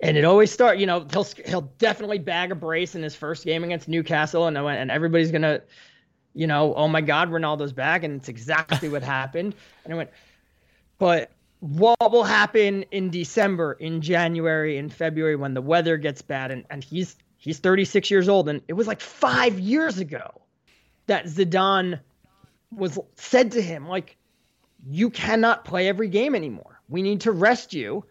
and it always start. You know, he'll he'll definitely bag a brace in his first game against Newcastle, and and everybody's gonna you know, oh my God, Ronaldo's back, and it's exactly what happened. And I went, but what will happen in December, in January, in February when the weather gets bad? And and he's he's 36 years old, and it was like five years ago that Zidane was said to him like, you cannot play every game anymore. We need to rest you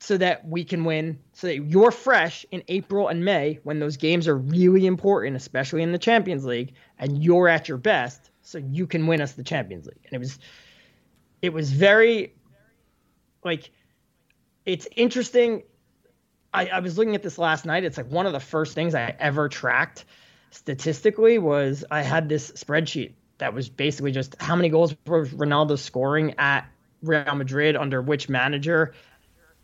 so that we can win, so that you're fresh in April and May when those games are really important, especially in the Champions League, and you're at your best, so you can win us the Champions League. And it was, it was very, like, it's interesting. I, I was looking at this last night. It's like one of the first things I ever tracked statistically was I had this spreadsheet that was basically just how many goals was Ronaldo scoring at Real Madrid under which manager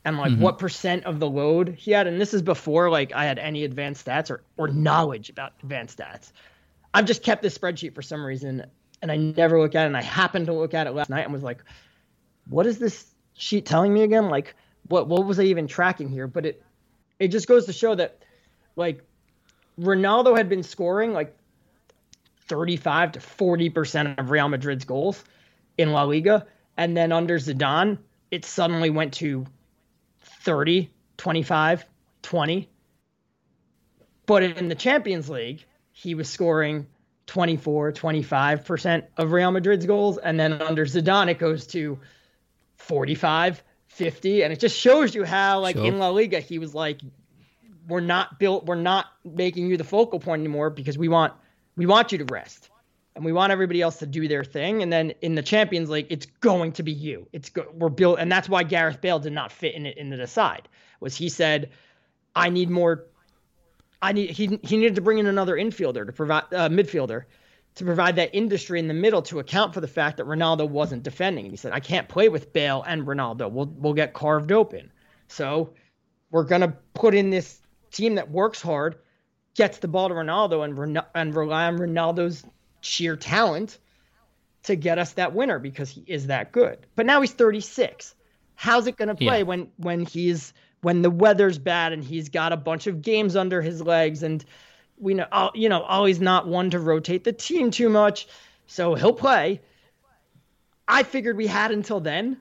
and like mm-hmm. what percent of the load he had. And this is before like I had any advanced stats or, or knowledge about advanced stats. I've just kept this spreadsheet for some reason and I never look at it. And I happened to look at it last night and was like, what is this sheet telling me again? Like what what was I even tracking here? But it it just goes to show that like Ronaldo had been scoring like 35 to 40% of Real Madrid's goals in La Liga. And then under Zidane, it suddenly went to 30, 25, 20. But in the Champions League, he was scoring 24, 25% of Real Madrid's goals. And then under Zidane, it goes to 45, 50. And it just shows you how, like sure. in La Liga, he was like, we're not built, we're not making you the focal point anymore because we want we want you to rest and we want everybody else to do their thing. And then in the Champions League, it's going to be you. It's go- we're built, and that's why Gareth Bale did not fit in it in the side. Was he said, I need more. I need he he needed to bring in another infielder to provide uh, midfielder to provide that industry in the middle to account for the fact that Ronaldo wasn't defending. And he said, I can't play with Bale and Ronaldo. We'll we'll get carved open. So we're gonna put in this team that works hard gets the ball to Ronaldo and and rely on Ronaldo's sheer talent to get us that winner because he is that good. But now he's 36. How's it going to play yeah. when when he's when the weather's bad and he's got a bunch of games under his legs and we know all, you know always not one to rotate the team too much, so he'll play. I figured we had until then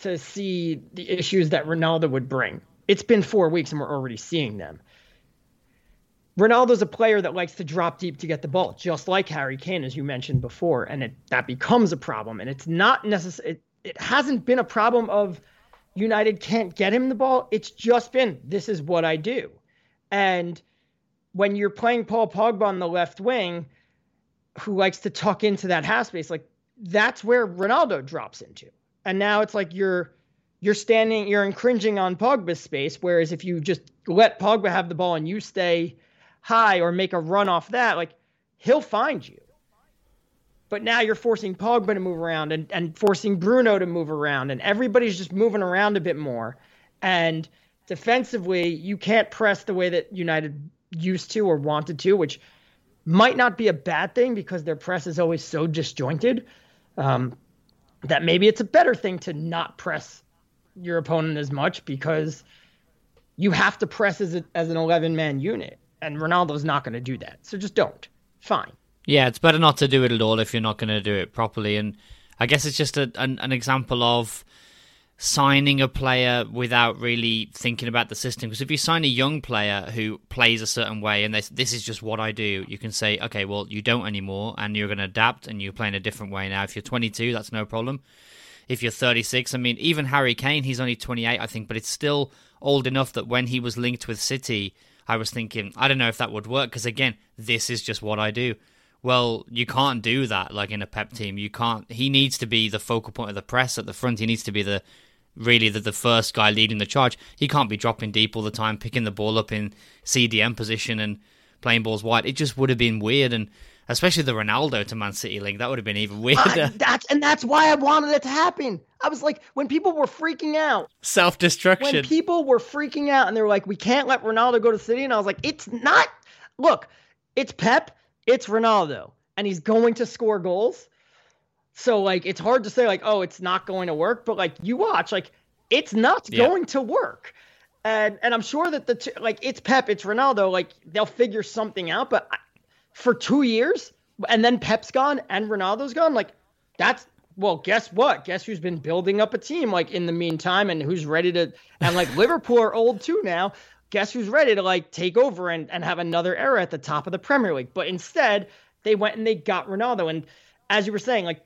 to see the issues that Ronaldo would bring. It's been 4 weeks and we're already seeing them. Ronaldo's a player that likes to drop deep to get the ball, just like Harry Kane, as you mentioned before, and it, that becomes a problem. And it's not necessary. It, it hasn't been a problem of United can't get him the ball. It's just been this is what I do. And when you're playing Paul Pogba on the left wing, who likes to tuck into that half space, like that's where Ronaldo drops into. And now it's like you're you're standing, you're encroaching on Pogba's space. Whereas if you just let Pogba have the ball and you stay high or make a run off that, like he'll find you. But now you're forcing Pogba to move around and, and forcing Bruno to move around, and everybody's just moving around a bit more. And defensively, you can't press the way that United used to or wanted to, which might not be a bad thing because their press is always so disjointed. Um, that maybe it's a better thing to not press your opponent as much because you have to press as, a, as an 11 man unit and Ronaldo's not going to do that. So just don't. Fine. Yeah, it's better not to do it at all if you're not going to do it properly. And I guess it's just a, an, an example of signing a player without really thinking about the system. Because if you sign a young player who plays a certain way and they, this is just what I do, you can say, okay, well, you don't anymore and you're going to adapt and you're playing a different way now. If you're 22, that's no problem. If you're 36, I mean, even Harry Kane, he's only 28, I think, but it's still old enough that when he was linked with City, I was thinking, I don't know if that would work because again, this is just what I do. Well, you can't do that like in a pep team. You can't. He needs to be the focal point of the press at the front. He needs to be the really the, the first guy leading the charge. He can't be dropping deep all the time, picking the ball up in CDM position and playing balls wide. It just would have been weird and especially the Ronaldo to Man City link. That would have been even weirder. Uh, <laughs> that's and that's why I wanted it to happen. I was like, when people were freaking out, self destruction. When people were freaking out and they were like, we can't let Ronaldo go to City, and I was like, it's not. Look, it's Pep, it's Ronaldo, and he's going to score goals. So like, it's hard to say like, oh, it's not going to work, but like, you watch, like, it's not yeah. going to work. And and I'm sure that the t- like it's Pep, it's Ronaldo, like they'll figure something out. But I, for two years, and then Pep's gone and Ronaldo's gone. Like that's well, guess what? Guess who's been building up a team like in the meantime and who's ready to and like Liverpool are old too now. Guess who's ready to like take over and, and have another era at the top of the Premier League? But instead, they went and they got Ronaldo. And as you were saying, like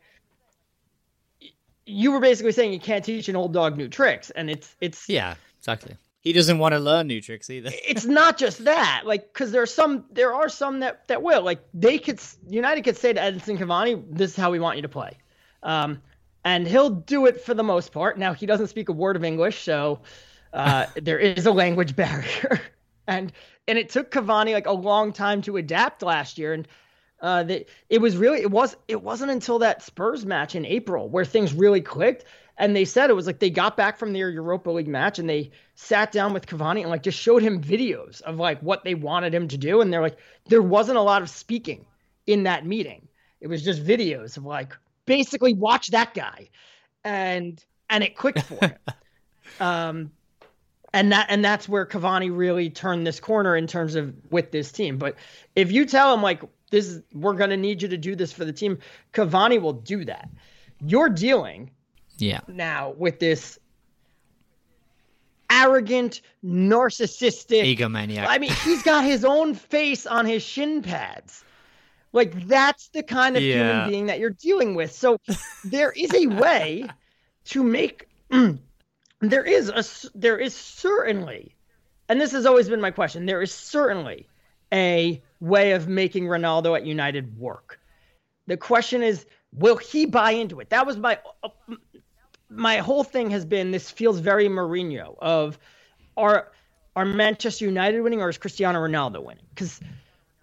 you were basically saying you can't teach an old dog new tricks. And it's it's Yeah, exactly. He doesn't want to learn new tricks either. it's not just that, like, because there are some, there are some that that will, like, they could, United could say to Edinson Cavani, "This is how we want you to play," um, and he'll do it for the most part. Now he doesn't speak a word of English, so uh, <laughs> there is a language barrier, <laughs> and and it took Cavani like a long time to adapt last year, and uh, that it was really it was it wasn't until that Spurs match in April where things really clicked and they said it was like they got back from their Europa League match and they sat down with Cavani and like just showed him videos of like what they wanted him to do. And they're like, there wasn't a lot of speaking in that meeting. It was just videos of like basically watch that guy. And and it clicked for him. <laughs> um and that and that's where Cavani really turned this corner in terms of with this team. But if you tell him like this is we're gonna need you to do this for the team, Cavani will do that. You're dealing Yeah. now with this arrogant, narcissistic Egomaniac. I mean, he's got his own face on his shin pads. Like that's the kind of Yeah. human being that you're dealing with. So there is a way to make <clears throat> there is a there is certainly and this has always been my question. There is certainly a way of making Ronaldo at United work. The question is, will he buy into it? That was my uh, my whole thing has been this feels very Mourinho of are are Manchester United winning or is Cristiano Ronaldo winning? Because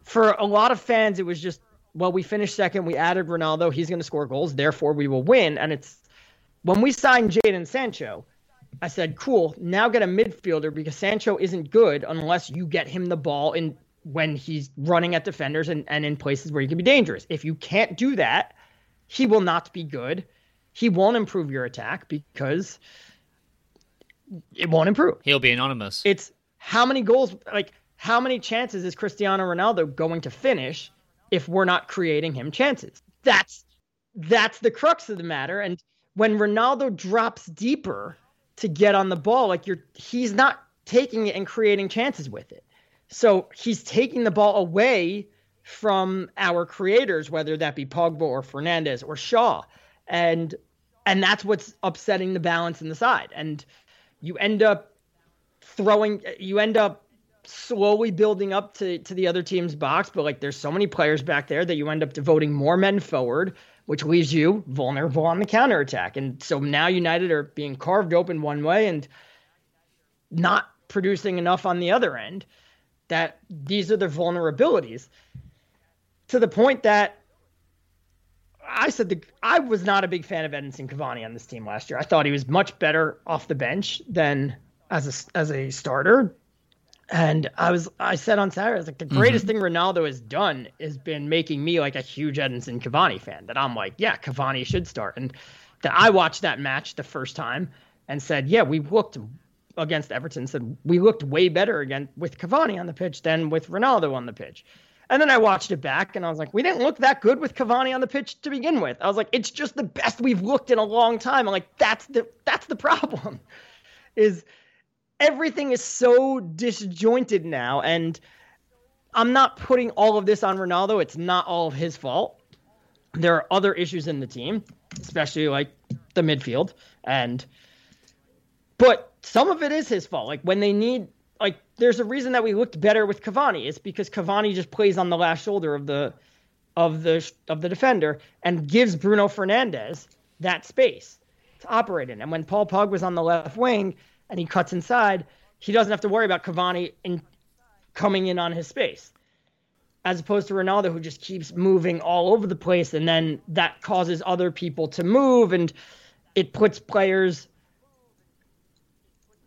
for a lot of fans, it was just well, we finished second, we added Ronaldo, he's going to score goals, therefore we will win. And it's when we signed Jadon Sancho, I said, cool, now get a midfielder because Sancho isn't good unless you get him the ball in when he's running at defenders and, and in places where he can be dangerous. If you can't do that, he will not be good. He won't improve your attack because it won't improve. He'll be anonymous. It's how many goals, like how many chances is Cristiano Ronaldo going to finish if we're not creating him chances? That's that's the crux of the matter. And when Ronaldo drops deeper to get on the ball, like you're he's not taking it and creating chances with it. So he's taking the ball away from our creators, whether that be Pogba or Fernandes or Shaw. And and that's what's upsetting the balance in the side. And you end up throwing you end up slowly building up to, to the other team's box, but like there's so many players back there that you end up devoting more men forward, which leaves you vulnerable on the counterattack. And so now United are being carved open one way and not producing enough on the other end that these are their vulnerabilities to the point that I said the I was not a big fan of Edinson Cavani on this team last year. I thought he was much better off the bench than as a as a starter. And I was I said on Saturday, I was like the mm-hmm. greatest thing Ronaldo has done has been making me like a huge Edinson Cavani fan. That I'm like, yeah, Cavani should start. And that I watched that match the first time and said, yeah, we looked against Everton. Said we looked way better again with Cavani on the pitch than with Ronaldo on the pitch. And then I watched it back and I was like, we didn't look that good with Cavani on the pitch to begin with. I was like, it's just the best we've looked in a long time. I'm like, that's the that's the problem. <laughs> Is everything is so disjointed now and I'm not putting all of this on Ronaldo. It's not all of his fault. There are other issues in the team, especially like the midfield and but some of it is his fault. Like when they need like there's a reason that we looked better with Cavani. It's because Cavani just plays on the last shoulder of the of the of the defender and gives Bruno Fernandes that space to operate in. And when Paul Pogba was on the left wing and he cuts inside, he doesn't have to worry about Cavani in coming in on his space. As opposed to Ronaldo who just keeps moving all over the place and then that causes other people to move and it puts players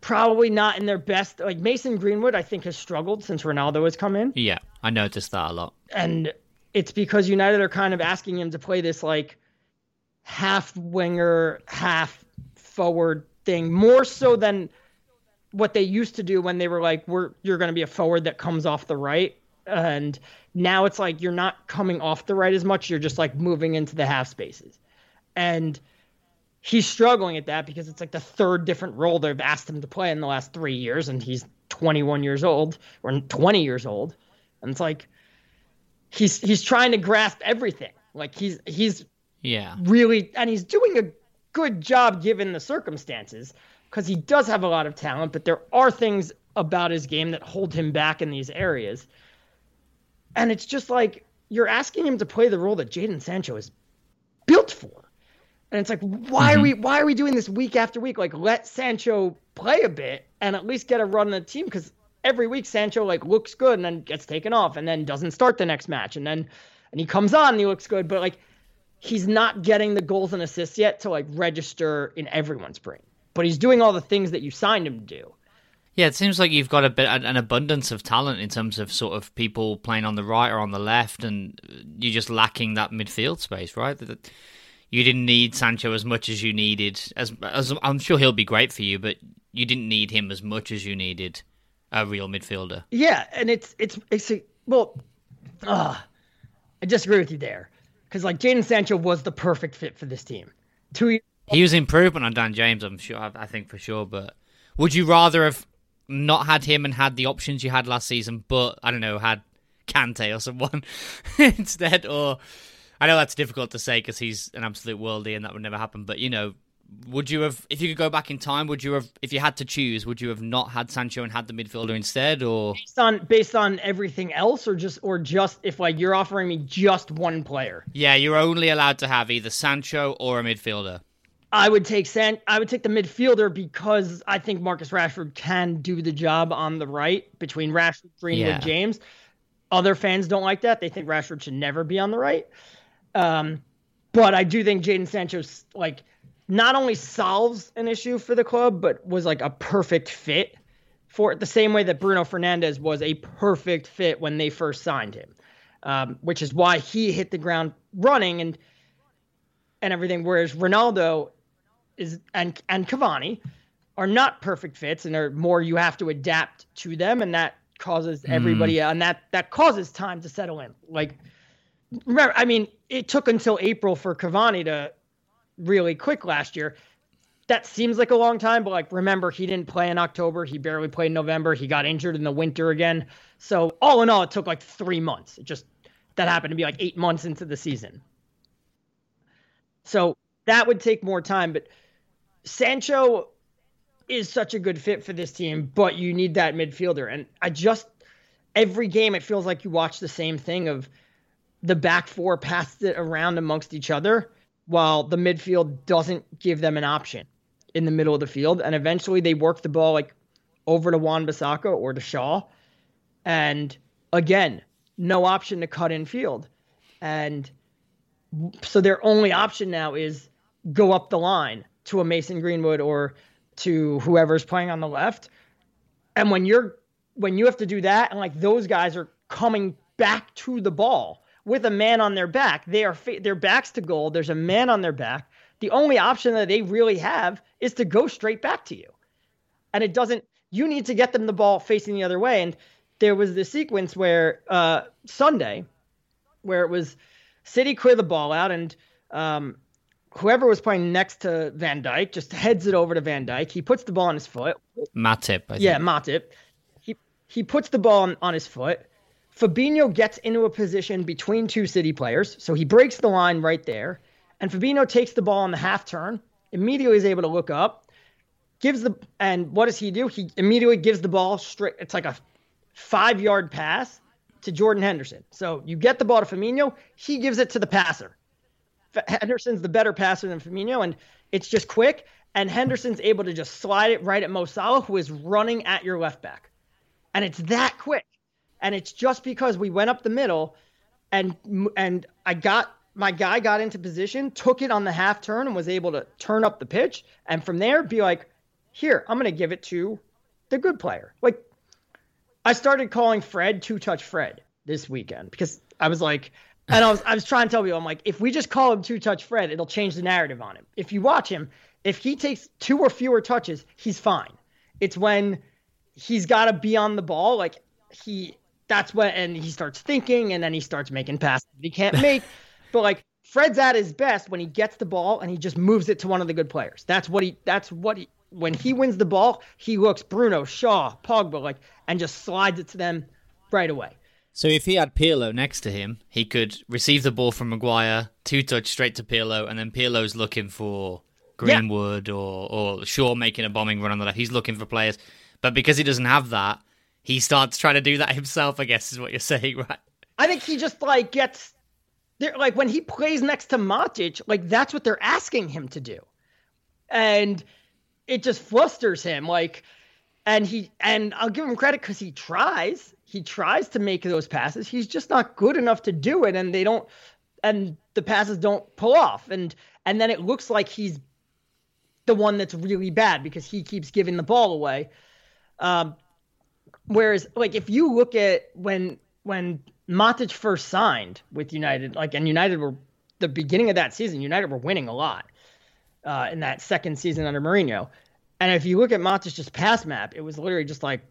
probably not in their best. Like Mason Greenwood, I think has struggled since Ronaldo has come in, Yeah, I noticed that a lot. and it's because United are kind of asking him to play this like half winger, half forward thing, more so than what they used to do when they were like, "We're you're going to be a forward that comes off the right." And now it's like you're not coming off the right as much. You're just like moving into the half spaces. And he's struggling at that because it's like the third different role they've asked him to play in the last three years. And he's 21 years old or 20 years old. And it's like he's he's trying to grasp everything. Like he's he's yeah really and he's doing a good job given the circumstances because he does have a lot of talent, but there are things about his game that hold him back in these areas. And it's just like you're asking him to play the role that Jadon Sancho is built for. And it's like, why mm-hmm. are we why are we doing this week after week? Like let Sancho play a bit and at least get a run on the team because every week Sancho like looks good and then gets taken off and then doesn't start the next match and then and he comes on and he looks good, but like he's not getting the goals and assists yet to like register in everyone's brain. But he's doing all the things that you signed him to do. Yeah, it seems like you've got a bit an abundance of talent in terms of sort of people playing on the right or on the left, and you're just lacking that midfield space, right? You didn't need Sancho as much as you needed. As, as I'm sure he'll be great for you, but you didn't need him as much as you needed a real midfielder. Yeah, and it's it's it's a, well, uh, I disagree with you there because like Jadon Sancho was the perfect fit for this team. Two. years. He was improvement on Dan James, I'm sure. I think for sure, but would you rather have not had him and had the options you had last season, but I don't know, had Kante or someone <laughs> instead, or I know that's difficult to say because he's an absolute worldie and that would never happen. But you know, would you have, if you could go back in time, would you have, if you had to choose, would you have not had Sancho and had the midfielder instead, or based on based on everything else, or just or just if like you're offering me just one player? Yeah, you're only allowed to have either Sancho or a midfielder. I would take San. I would take the midfielder because I think Marcus Rashford can do the job on the right between Rashford, Greenwood, yeah. James. Other fans don't like that. They think Rashford should never be on the right. Um, but I do think Jadon Sancho's like not only solves an issue for the club, but was like a perfect fit for it. The same way that Bruno Fernandes was a perfect fit when they first signed him, um, which is why he hit the ground running and and everything. Whereas Ronaldo is and and Cavani are not perfect fits and are more you have to adapt to them and that causes hmm. everybody mm. and that that causes time to settle in. Like remember I mean it took until April for Cavani to really quick last year. That seems like a long time, but like remember he didn't play in October, he barely played in November, he got injured in the winter again. So all in all it took like 3 months. It just that happened to be like 8 months into the season. So that would take more time, but Sancho is such a good fit for this team, but you need that midfielder. And I just every game it feels like you watch the same thing of the back four passed it around amongst each other while the midfield doesn't give them an option in the middle of the field. And eventually they work the ball like over to Wan-Bissaka or to Shaw. And again, no option to cut in field. And so their only option now is go up the line to a Mason Greenwood or to whoever's playing on the left. And when you're when you have to do that and like those guys are coming back to the ball with a man on their back, they are fa- their backs to goal. There's a man on their back. The only option that they really have is to go straight back to you. And it doesn't you need to get them the ball facing the other way and there was this sequence where uh Sunday where it was City clear the ball out and um whoever was playing next to Van Dijk just heads it over to Van Dijk. He puts the ball on his foot. Matip. I yeah, Matip. He he puts the ball on, on his foot. Fabinho gets into a position between two City players, so he breaks the line right there. And Fabinho takes the ball on the half turn. Immediately is able to look up, gives the and what does he do? He immediately gives the ball straight. It's like a five yard pass to Jordan Henderson. So you get the ball to Firmino, he gives it to the passer. Henderson's the better passer than Firmino, and it's just quick. And Henderson's able to just slide it right at Mo Salah, who is running at your left back. And it's that quick. And it's just because we went up the middle and and I got my guy got into position, took it on the half turn and was able to turn up the pitch. And from there, be like, here, I'm going to give it to the good player. Like, I started calling Fred two touch Fred this weekend because I was like, and I was I was trying to tell you, I'm like, if we just call him two touch Fred, it'll change the narrative on him. If you watch him, if he takes two or fewer touches, he's fine. It's when he's got to be on the ball, like he that's what, and he starts thinking, and then he starts making passes he can't <laughs> make. but like Fred's at his best when he gets the ball and he just moves it to one of the good players. That's what he. That's what he. When he wins the ball, he looks Bruno, Shaw, Pogba, like, and just slides it to them right away. So if he had Pirlo next to him, he could receive the ball from Maguire, two touch straight to Pirlo, and then Pirlo's looking for Greenwood yeah. or or Shaw making a bombing run on the left. He's looking for players, but because he doesn't have that, he starts trying to do that himself. I guess is what you're <laughs> saying, right? I think he just like gets there. Like when he plays next to Matic, like that's what they're asking him to do, and it just flusters him. Like, and he and I'll give him credit because he tries. He tries to make those passes. He's just not good enough to do it, and they don't. And the passes don't pull off, and and then it looks like he's the one that's really bad because he keeps giving the ball away. Um, whereas, like, if you look at when when Matic first signed with United, like, and United were the beginning of that season, United were winning a lot uh, in that second season under Mourinho. And if you look at Matic's pass map, it was literally just like,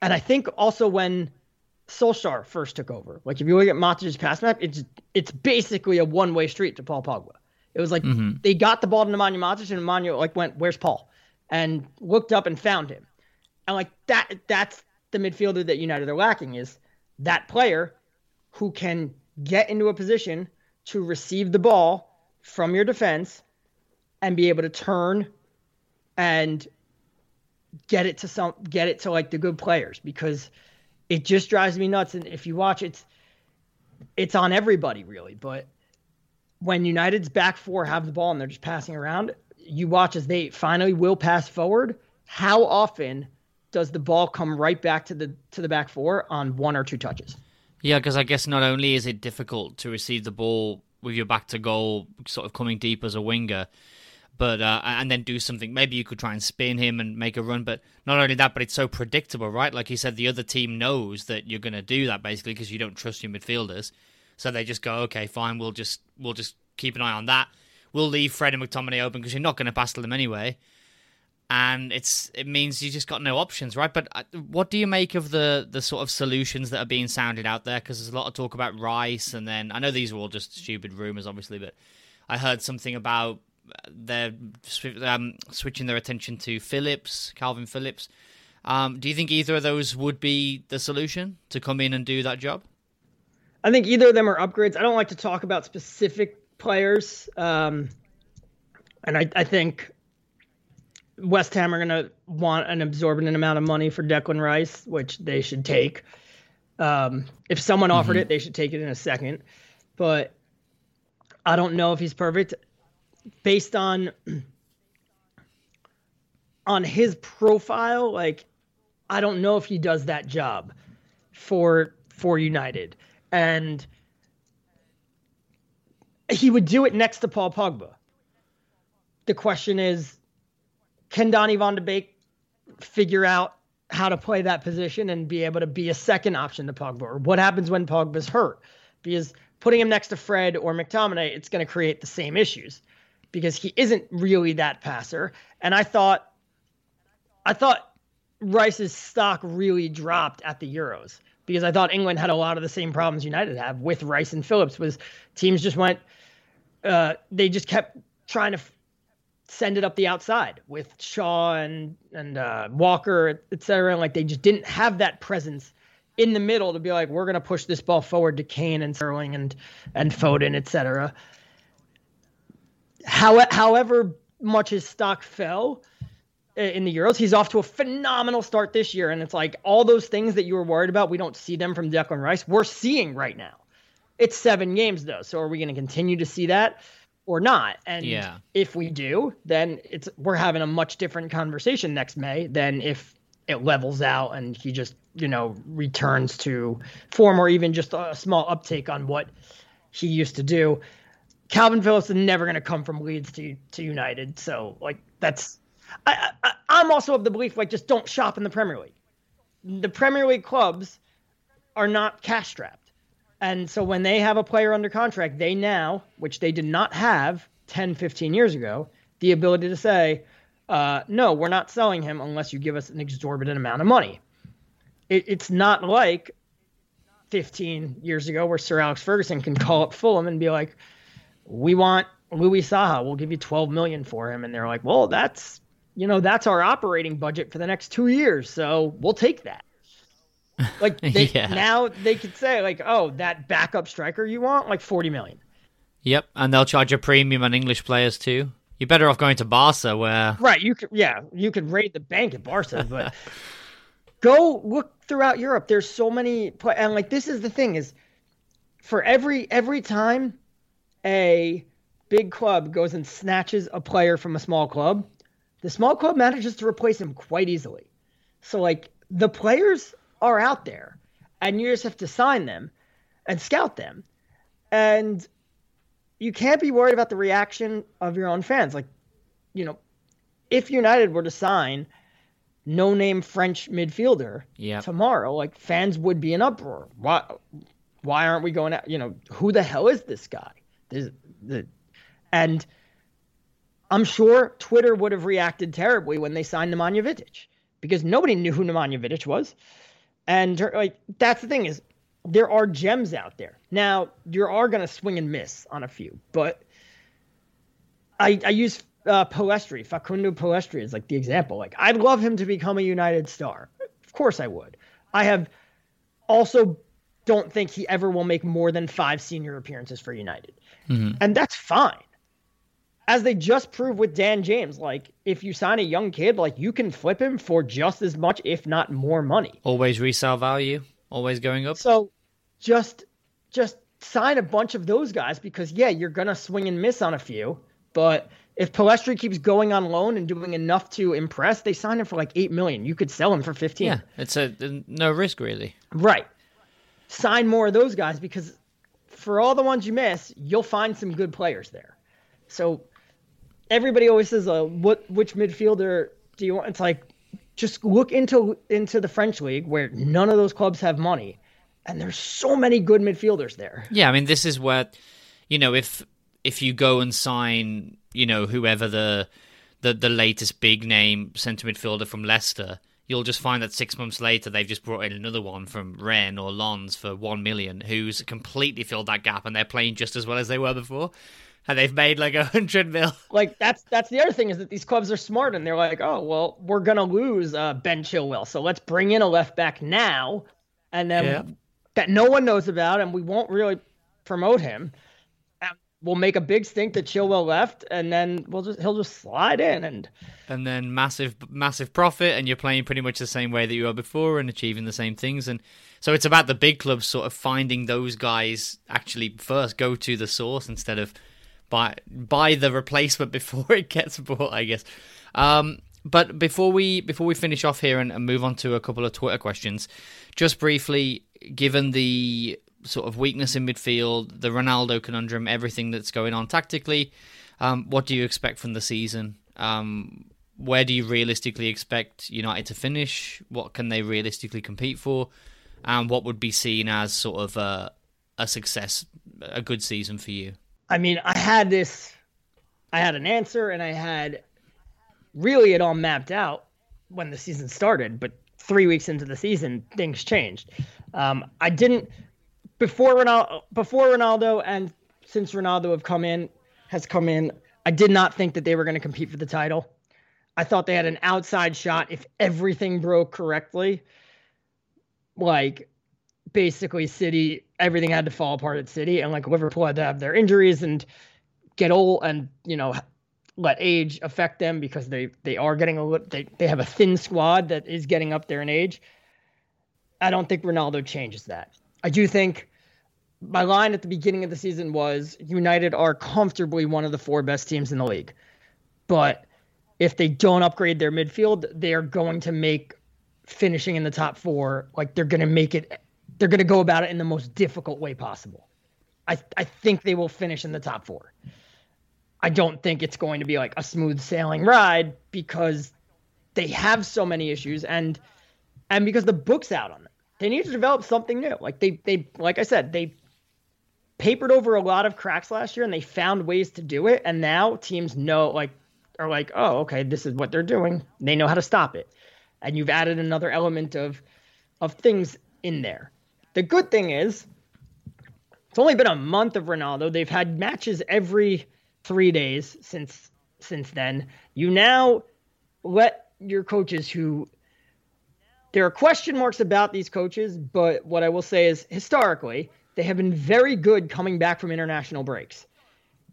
and I think also when Solskjaer first took over, like if you look at Matic's pass map, it's it's basically a one way street to Paul Pogba. It was like mm-hmm. they got the ball to Nemanja Matic and Nemanja like went, "Where's Paul?" and looked up and found him. And like that that's the midfielder that United are lacking is that player who can get into a position to receive the ball from your defense and be able to turn and get it to some get it to like the good players because it just drives me nuts and if you watch it's it's on everybody really but when United's back four have the ball and they're just passing around, you watch as they finally will pass forward. How often does the ball come right back to the to the back four on one or two touches? Yeah, because I guess not only is it difficult to receive the ball with your back to goal, sort of coming deep as a winger, but uh, and then do something. Maybe you could try and spin him and make a run. But not only that, but it's so predictable, right? Like you said, the other team knows that you're going to do that basically because you don't trust your midfielders. So they just go, okay, fine, we'll just we'll just keep an eye on that. We'll leave Fred and McTominay open because you're not going to pass to them anyway. And it's it means you just got no options, right? But uh, what do you make of the the sort of solutions that are being sounded out there? Because there's a lot of talk about Rice, and then I know these are all just stupid rumors, obviously, but I heard something about they're um, switching their attention to Phillips, Kalvin Phillips. Um, do you think either of those would be the solution to come in and do that job? I think either of them are upgrades. I don't like to talk about specific players, um, and I, I think West Ham are going to want an absorbent amount of money for Declan Rice, which they should take. Um, if someone mm-hmm. offered it, they should take it in a second. But I don't know if he's perfect based on <clears throat> on his profile. Like, I don't know if he does that job for for United and he would do it next to Paul Pogba. The question is, can Donny van de Beek figure out how to play that position and be able to be a second option to Pogba? Or what happens when Pogba's hurt? Because putting him next to Fred or McTominay, it's going to create the same issues because he isn't really that passer. And I thought, I thought Rice's stock really dropped at the Euros because I thought England had a lot of the same problems United have with Rice and Phillips was teams just went uh, they just kept trying to send it up the outside with Shaw and and uh, Walker, etc. And like they just didn't have that presence in the middle to be like, we're gonna push this ball forward to Kane and Sterling and and Foden, etc. How, however much his stock fell in the Euros, he's off to a phenomenal start this year, and it's like all those things that you were worried about, we don't see them from Declan Rice. We're seeing right now. It's seven games though, so are we going to continue to see that or not? And yeah. if we do, then it's we're having a much different conversation next May than if it levels out and he just you know returns to form or even just a small uptake on what he used to do. Kalvin Phillips is never going to come from Leeds to to United, so like that's. I, I I'm also of the belief like just don't shop in the Premier League. The Premier League clubs are not cash strapped. And so when they have a player under contract, they now, which they did not have 10, 15 years ago, the ability to say, uh, no, we're not selling him unless you give us an exorbitant amount of money. It, it's not like 15 years ago where Sir Alex Ferguson can call up Fulham and be like, "We want Louis Saha. We'll give you 12 million for him." And they're like, "Well, that's you know that's our operating budget for the next two years, so we'll take that." Like <laughs> they, Yeah. now they could say like, "Oh, that backup striker you want like forty million. Yep, and they'll charge a premium on English players too. You're better off going to Barca, where Right, you could yeah, you could raid the bank at Barca, <laughs> but go look throughout Europe. There's so many and like this is the thing is for every every time a big club goes and snatches a player from a small club, the small club manages to replace him quite easily. So like the players are out there and you just have to sign them and scout them. And you can't be worried about the reaction of your own fans. Like, you know, if United were to sign no name French midfielder Yep. tomorrow, like fans would be in uproar. Why why aren't we going out? You know, who the hell is this guy? This, the, and I'm sure Twitter would have reacted terribly when they signed Nemanja Vidic because nobody knew who Nemanja Vidic was. And like that's the thing is there are gems out there. Now, you are going to swing and miss on a few, but I, I use uh, Pellistri, Facundo Pellistri is like the example. Like, I'd love him to become a United star. Of course I would. I have also don't think he ever will make more than five senior appearances for United. And that's fine. As they just proved with Dan James, like, if you sign a young kid, like, you can flip him for just as much, if not more money. always resale value, always going up. So just just sign a bunch of those guys because yeah, you're gonna swing and miss on a few. But if Pellistri keeps going on loan and doing enough to impress, they sign him for like eight million. You could sell him for fifteen. Yeah, it's a no risk really. Right. Sign more of those guys because for all the ones you miss, you'll find some good players there. So everybody always says, uh, "What which midfielder do you want?" It's like just look into into the French league where none of those clubs have money, and there's so many good midfielders there. Yeah, I mean this is where you know if if you go and sign you know whoever the the the latest big name centre midfielder from Leicester, you'll just find that six months later they've just brought in another one from Rennes or Lens for one million, who's completely filled that gap and they're playing just as well as they were before, and they've made like a hundred mil. <laughs> Like that's that's the other thing is that these clubs are smart and they're like, oh well, we're gonna lose uh, Ben Chilwell, so let's bring in a left back now, and then Yeah. that no one knows about, and we won't really promote him. We'll make a big stink that Chilwell left, and then we'll just he'll just slide in, and and then massive massive profit and you're playing pretty much the same way that you were before and achieving the same things and so it's about the big clubs sort of finding those guys actually first go to the source instead of buy buy the replacement <laughs> before it gets bought i guess um but before we before we finish off here and, and move on to a couple of twitter questions just briefly given the sort of weakness in midfield the ronaldo conundrum everything that's going on tactically um, what do you expect from the season um, where do you realistically expect United to finish? What can they realistically compete for? And what would be seen as sort of a, a success, a good season for you? I mean, I had this, I had an answer, and I had really it all mapped out when the season started. But three weeks into the season, things changed. Um, I didn't before Ronaldo, before Ronaldo, and since Ronaldo have come in, has come in. I did not think that they were going to compete for the title. I thought they had an outside shot if everything broke correctly. Like basically City, everything had to fall apart at City, and like Liverpool had to have their injuries and get old and you know let age affect them because they they are getting a they they have a thin squad that is getting up there in age. I don't think Ronaldo changes that. I do think my line at the beginning of the season was United are comfortably one of the four best teams in the league. But if they don't upgrade their midfield, they are going to make finishing in the top 4 like they're going to make it they're going to go about it in the most difficult way possible. I I think they will finish in the top 4. I don't think it's going to be like a smooth sailing ride because they have so many issues and and because the book's out on them. They need to develop something new. Like they they like I said, they papered over a lot of cracks last year and they found ways to do it and now teams know like are like, "Oh, okay, this is what they're doing." They know how to stop it. And you've added another element of of things in there. The good thing is, it's only been a month of Ronaldo. They've had matches every three days since since then. You now let your coaches who there are question marks about these coaches, but what I will say is historically, they have been very good coming back from international breaks.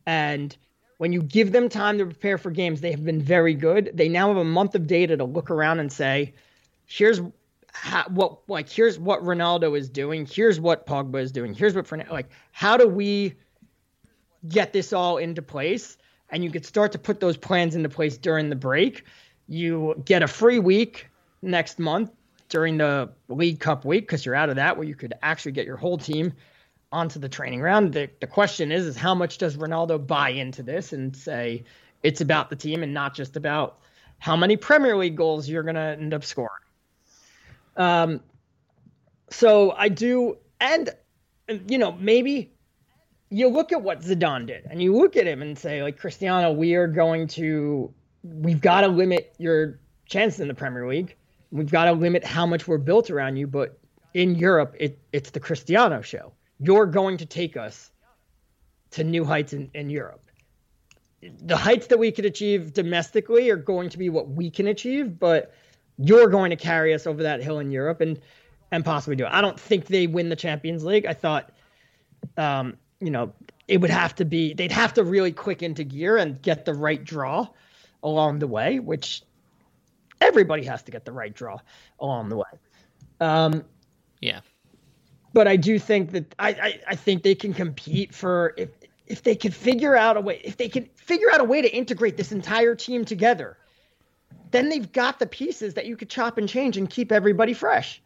And when you give them time to prepare for games, they have been very good. They now have a month of data to look around and say, here's how, what like here's what Ronaldo is doing, here's what Pogba is doing, here's what Fernando like how do we get this all into place? And you could start to put those plans into place during the break. You get a free week next month during the League Cup week because you're out of that where you could actually get your whole team onto the training ground. The, the question is, is how much does Ronaldo buy into this and say it's about the team and not just about how many Premier League goals you're going to end up scoring? Um, so I do, and you know, maybe you look at what Zidane did and you look at him and say, like, Cristiano, we are going to, we've got to limit your chances in the Premier League. We've got to limit how much we're built around you. But in Europe, it, it's the Cristiano show. You're going to take us to new heights in, in Europe. The heights that we could achieve domestically are going to be what we can achieve, but you're going to carry us over that hill in Europe and and possibly do it. I don't think they win the Champions League. I thought um, you know, it would have to be they'd have to really click into gear and get the right draw along the way, which everybody has to get the right draw along the way. Um, yeah. But I do think that I, I, I think they can compete for if if they can figure out a way if they can figure out a way to integrate this entire team together, then they've got the pieces that you could chop and change and keep everybody fresh.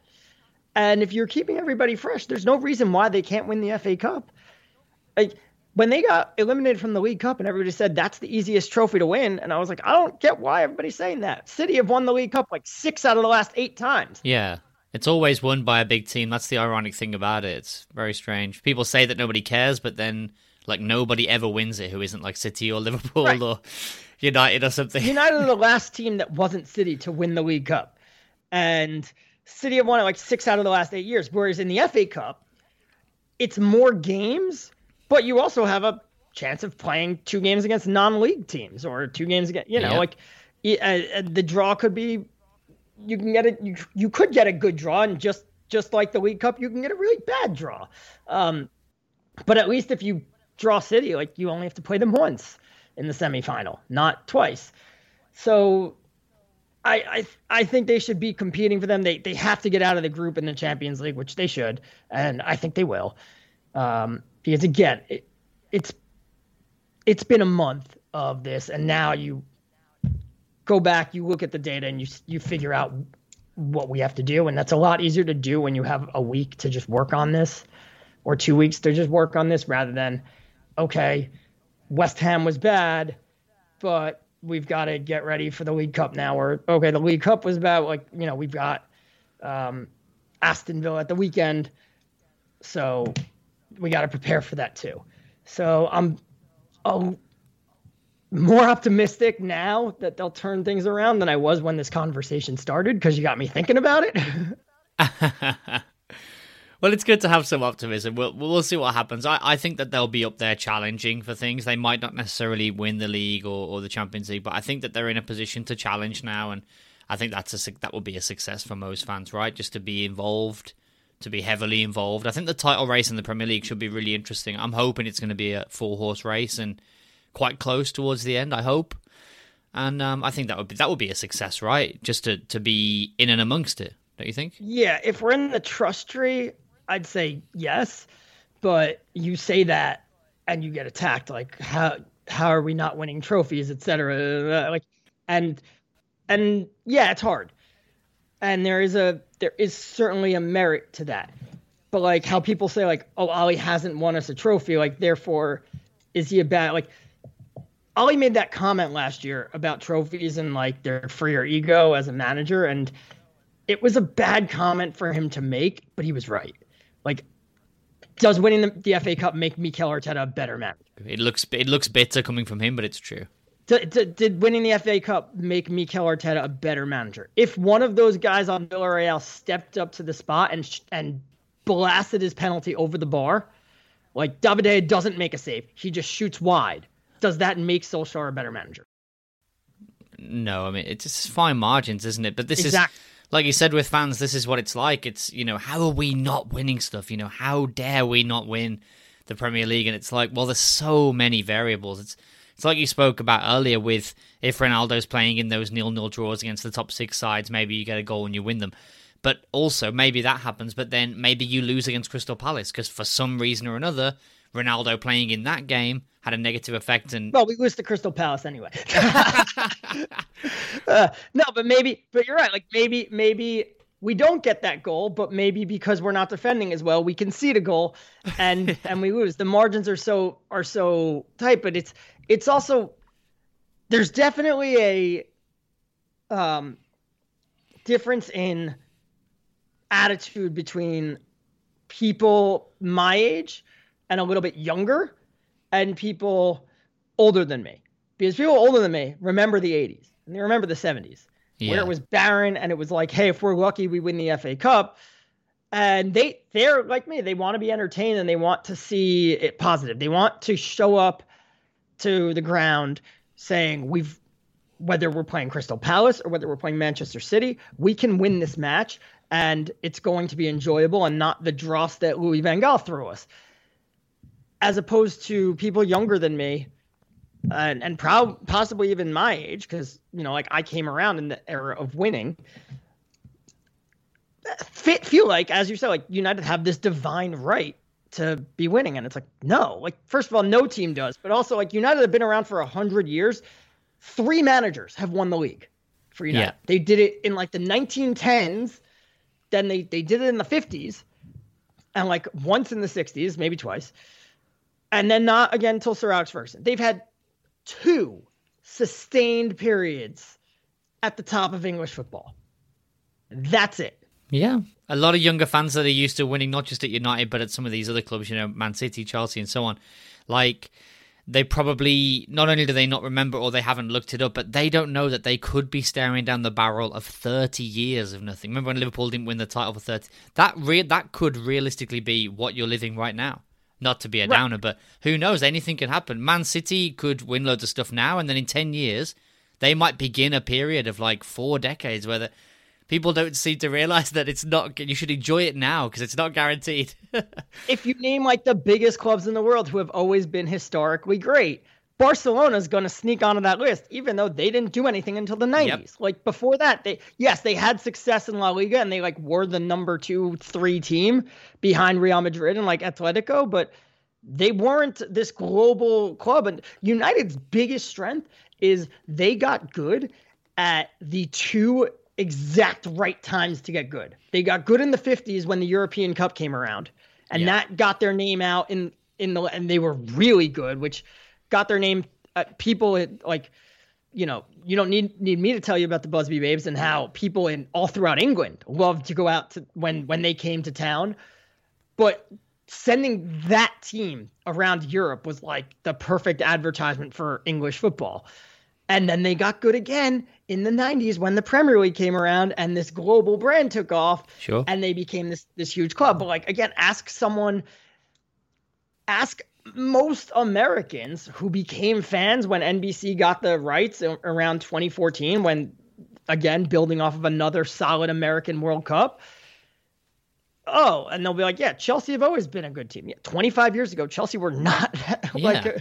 And if you're keeping everybody fresh, there's no reason why they can't win the FA Cup like when they got eliminated from the League Cup and everybody said that's the easiest trophy to win, and I was like, I don't get why everybody's saying that. City have won the League Cup like six out of the last eight times. Yeah. It's always won by a big team. That's the ironic thing about it. It's very strange. People say that nobody cares, but then like nobody ever wins it who isn't like City or <laughs> Liverpool right. or United or something. United are the <laughs> last team that wasn't City to win the League Cup. And City have won it like six out of the last eight years. Whereas in the FA Cup, it's more games but you also have a chance of playing two games against non-league teams or two games against you know yeah. like uh, the draw could be you can get it you, you could get a good draw and just just like the league cup you can get a really bad draw um, but at least if you draw city like you only have to play them once in the semifinal not twice so I, I I think they should be competing for them. They they have to get out of the group in the Champions League, which they should, and I think they will. Um, because again, it, it's it's been a month of this, and now you go back, you look at the data, and you you figure out what we have to do, and that's a lot easier to do when you have a week to just work on this, or two weeks to just work on this, rather than okay, West Ham was bad, but we've got to get ready for the League Cup now, or okay, the League Cup was bad, like you know we've got um, Aston Villa at the weekend, so we got to prepare for that too. So I'm a, more optimistic now that they'll turn things around than I was when this conversation started because you got me thinking about it. <laughs> well, it's good to have some optimism. We'll we'll see what happens. I, I think that they'll be up there challenging for things. They might not necessarily win the league or, or the Champions League, but I think that they're in a position to challenge now, and I think that's a that would be a success for most fans, right? Just to be involved to be heavily involved. I think the title race in the Premier League should be really interesting. I'm hoping it's going to be a four horse race and quite close towards the end. I hope, and um, I think that would be that would be a success, right? Just to to be in and amongst it, don't you think? Yeah, if we're in the trust tree, I'd say yes, but you say that and you get attacked. Like how how are we not winning trophies, etc. Uh, uh, uh, like and and yeah, it's hard and there is a there is certainly a merit to that. But like how people say like, oh, Ole hasn't won us a trophy, like therefore is he a bad like Ole made that comment last year about trophies and like their freer ego as a manager, and it was a bad comment for him to make, but he was right. Like, does winning the, the FA Cup make Mikel Arteta a better manager? It looks it looks bitter coming from him, but it's true. Did, did, did, winning the FA Cup make Mikel Arteta a better manager? If one of those guys on Villarreal stepped up to the spot and and blasted his penalty over the bar. Like David doesn't make a save. He just shoots wide. Does that make Solskjaer a better manager? No, I mean it's just fine margins, isn't it? But this Exact- is like you said with fans, this is what it's like. It's you know, how are we not winning stuff? You know, how dare we not win the Premier League? And it's like, well, there's so many variables. It's it's like you spoke about earlier with if Ronaldo's playing in those nil-nil draws against the top six sides, maybe you get a goal and you win them. But also, maybe that happens, but then maybe you lose against Crystal Palace because for some reason or another, Ronaldo playing in that game had a negative effect. And Well, we lose to Crystal Palace anyway. <laughs> Uh, no, but maybe, but you're right. Like maybe, maybe we don't get that goal, but maybe because we're not defending as well, we concede a goal and <laughs> and we lose. The margins are so are so tight, but it's it's also there's definitely a um difference in attitude between people my age and a little bit younger and people older than me. Because people older than me remember the 80s and they remember the 70s Yeah. where it was barren and it was like, hey, if we're lucky, we win the FA Cup. And they they're like me. They want to be entertained and they want to see it positive. They want to show up to the ground saying we've whether we're playing Crystal Palace or whether we're playing Manchester City, we can win this match and it's going to be enjoyable and not the dross that Louis Van Gaal threw us. As opposed to people younger than me and and possibly even my age because you know like I came around in the era of winning. Fit feel like as you said like United have this divine right to be winning and it's like no like first of all no team does but also like United have been around for a hundred years. Three managers have won the league for United. Yeah. they did it in like the 1910s then they they did it in the 50s and like once in the 60s maybe twice and then not again until Sir Alex Ferguson they've had two sustained periods at the top of English football that's it Yeah. A lot of younger fans that are used to winning, not just at United, but at some of these other clubs, you know, Man City, Chelsea, and so on. Like, they probably, not only do they not remember or they haven't looked it up, but they don't know that they could be staring down the barrel of 30 years of nothing. Remember when Liverpool didn't win the title for 30? That, re- that could realistically be what you're living right now. Not to be a downer, but who knows? Anything can happen. Man City could win loads of stuff now, and then in 10 years, they might begin a period of like four decades where the, people don't seem to realize that it's not you should enjoy it now because it's not guaranteed <laughs> if you name like the biggest clubs in the world who have always been historically great, Barcelona's going to sneak onto that list, even though they didn't do anything until the 90s. Yep. Like before that, they yes, they had success in La Liga and they like were the number two, three team behind Real Madrid and like Atletico, but they weren't this global club. And United's biggest strength is they got good at the two exact right times to get good. They got good in the 50s when the European Cup came around, and Yeah. that got their name out in in the and they were really good, which got their name. Uh, people like you know, you don't need need me to tell you about the Busby Babes and how people in all throughout England loved to go out to when when they came to town. But sending that team around Europe was like the perfect advertisement for English football. And then they got good again in the 90s when the Premier League came around and this global brand took off Sure. and they became this this huge club. But like again, ask someone ask most Americans who became fans when NBC got the rights around 2014 when again building off of another solid American World Cup. Oh, and they'll be like, yeah, Chelsea have always been a good team. Yeah, 25 years ago, Chelsea were not <laughs> like Yeah.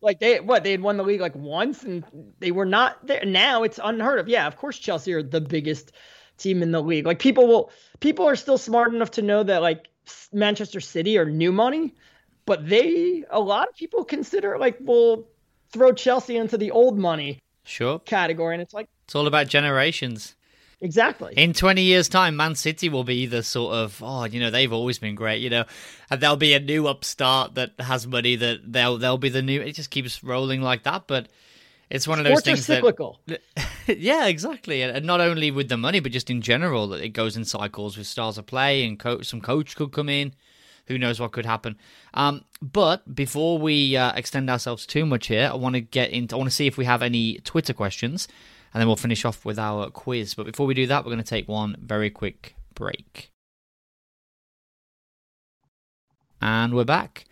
like they what they had won the league like once and they were not there. Now it's unheard of. Yeah, of course Chelsea are the biggest team in the league. Like people will people are still smart enough to know that like Manchester City are new money, but they a lot of people consider like we'll throw Chelsea into the old money Sure. category and it's like It's all about generations. exactly. In 20 years' time, Man City will be the sort of, oh, you know, they've always been great, you know, and there'll be a new upstart that has money that they'll they'll be the new. It just keeps rolling like that, but it's one of those Sports are things that. cyclical. <laughs> yeah, exactly, and and not only with the money, but just in general, that it goes in cycles with styles of play, and coach, some coach could come in. Who knows what could happen? Um, but before we uh, extend ourselves too much here, I want to get into. I want to see if we have any Twitter questions, and then we'll finish off with our quiz. But before we do that, we're going to take one very quick break. And we're back.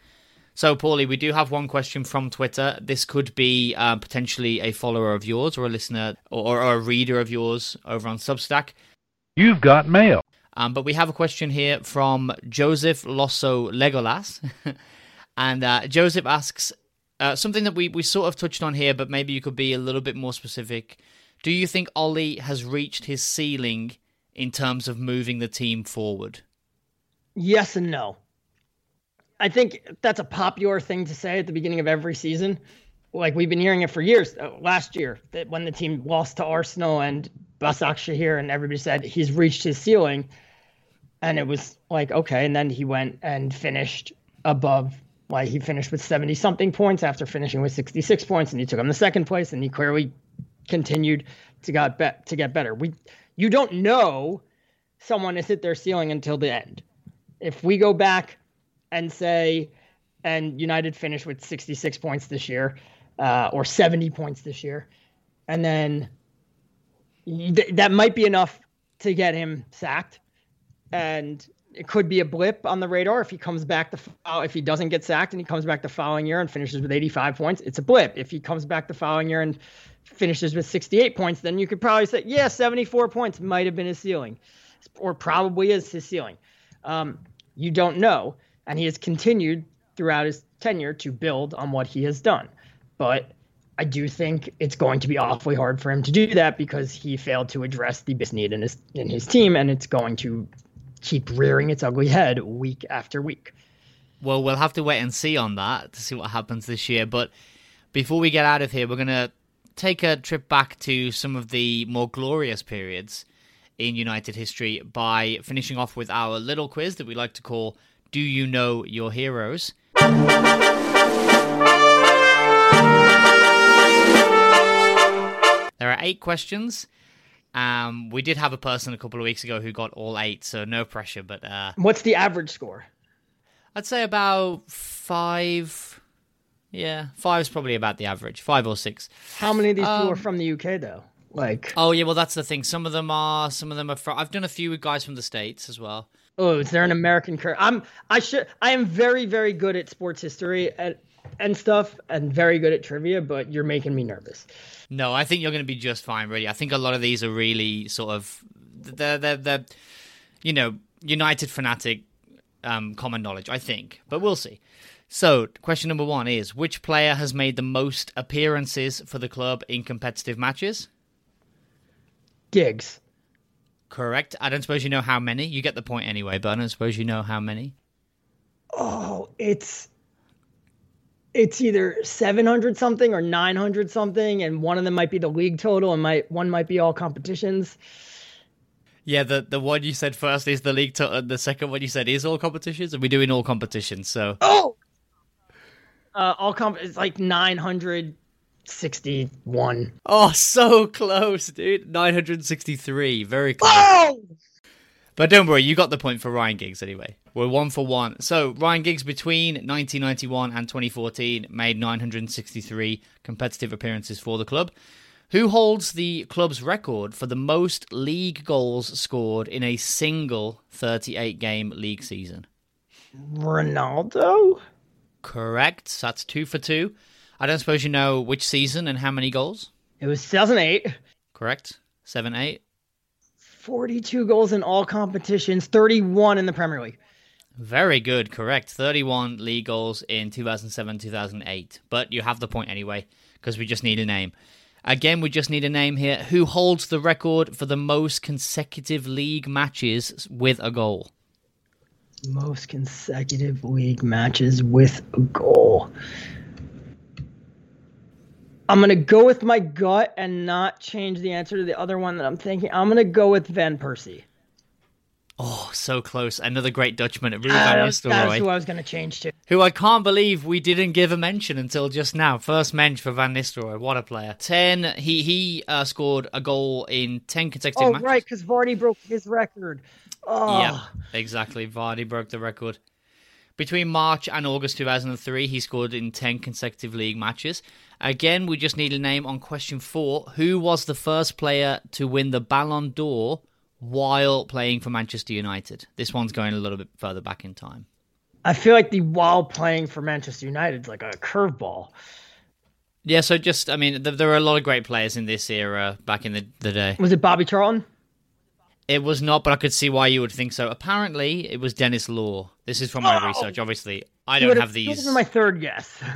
So, Pauly, we do have one question from Twitter. This could be uh, potentially a follower of yours or a listener or, or, a reader of yours over on Substack. You've got mail. Um, but we have a question here from Joseph Losso Legolas. <laughs> and uh, Joseph asks uh, something that we, we sort of touched on here, but maybe you could be a little bit more specific. Do you think Ole has reached his ceiling in terms of moving the team forward? Yes and no. I think that's a popular thing to say at the beginning of every season. Like we've been hearing it for years. Uh, last year, that when the team lost to Arsenal and Basaksehir, and everybody said he's reached his ceiling, and it was like okay. And then he went and finished above. Like he finished with seventy something points after finishing with sixty six points, and he took him the second place, and he clearly continued to got be- to get better. We you don't know someone has hit their ceiling until the end. If we go back and say, and United finished with 66 points this year, uh, or 70 points this year, and then th- that might be enough to get him sacked, and it could be a blip on the radar if he comes back the if he doesn't get sacked and he comes back the following year and finishes with 85 points, it's a blip. If he comes back the following year and finishes with 68 points, then you could probably say, yeah, 74 points might have been his ceiling, or probably is his ceiling. Um, you don't know and he has continued throughout his tenure to build on what he has done. But I do think it's going to be awfully hard for him to do that because he failed to address the biggest need in his in his team, and it's going to keep rearing its ugly head week after week. Well, we'll have to wait and see on that to see what happens this year. But before we get out of here, we're to take a trip back to some of the more glorious periods in United history by finishing off with our little quiz that we like to call do you know your heroes? There are eight questions. Um, we did have a person a couple of weeks ago who got all eight, so no pressure. But uh, what's the average score? I'd say about five. Yeah, five is probably about the average, five or six. How many of these um, people are from the UK though? Like, oh yeah, well that's the thing. Some of them are, some of them are from. I've done a few with guys from the states as well. Oh, is there an American curse? I'm I should I am very very good at sports history and stuff and very good at trivia, but you're making me nervous. No, I think you're going to be just fine. Really, I think a lot of these are really sort of they're they're, they're you know United fanatic um, common knowledge. I think, but we'll see. So, question number one is: Which player has made the most appearances for the club in competitive matches? Giggs. Correct. I don't suppose you know how many. You get the point anyway, but I don't suppose you know how many. Oh, it's it's either 700 something or 900 something and one of them might be the league total and might one might be all competitions. Yeah, the the one you said first is the league total. And the second one you said is all competitions, and we're doing all competitions. So oh, uh, all comp. It's like 900 61. Oh, so close, dude. 963. Very close. Oh! But don't worry, you got the point for Ryan Giggs anyway. We're one for one. So, Ryan Giggs between 1991 and 2014 made 963 competitive appearances for the club. Who holds the club's record for the most league goals scored in a single 38 game league season? Ronaldo? Correct. That's two for two. I don't suppose you know which season and how many goals? It was 2008. Correct. 7 8. 42 goals in all competitions, 31 in the Premier League. Very good, correct. 31 league goals in 2007 2008. But you have the point anyway, because we just need a name. Again, we just need a name here. Who holds the record for the most consecutive league matches with a goal? Most consecutive league matches with a goal. I'm gonna go with my gut and not change the answer to the other one that I'm thinking. I'm gonna go with Van Persie. Oh, so close! Another great Dutchman, Ruud uh, Van Nistelrooy. That's who I was gonna change to. Who I can't believe we didn't give a mention until just now. First mention for Van Nistelrooy. What a player! Ten. He he uh, scored a goal in ten consecutive oh, matches. right, because Vardy broke his record. Oh. Yeah, exactly. Vardy broke the record. Between March and August 2003, he scored in 10 consecutive league matches. Again, we just need a name on question four. Who was the first player to win the Ballon d'Or while playing for Manchester United? This one's going a little bit further back in time. I feel like the while playing for Manchester United is like a curveball. Yeah, so just I mean, there, there were a lot of great players in this era back in the, the day. Was it Bobby Charlton? It was not, but I could see why you would think so. Apparently, it was Denis Law. This is from my Oh! research. Obviously, I don't would've- these. would've been my third guess. <laughs>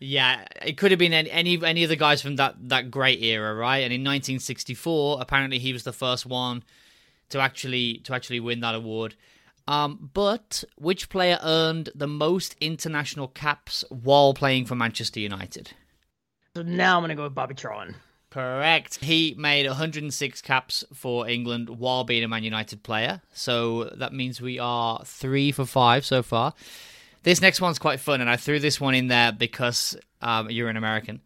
Yeah, it could have been any any, any of the guys from that, that great era, right? And in 1964, apparently he was the first one to actually to actually win that award. Um, but which player earned the most international caps while playing for Manchester United? so now I'm gonna go with Bobby Charlton. Correct. He made 106 caps for England while being a Man United player. So that means we are three for five so far. This next one's quite fun, and I threw this one in there because um, you're an American.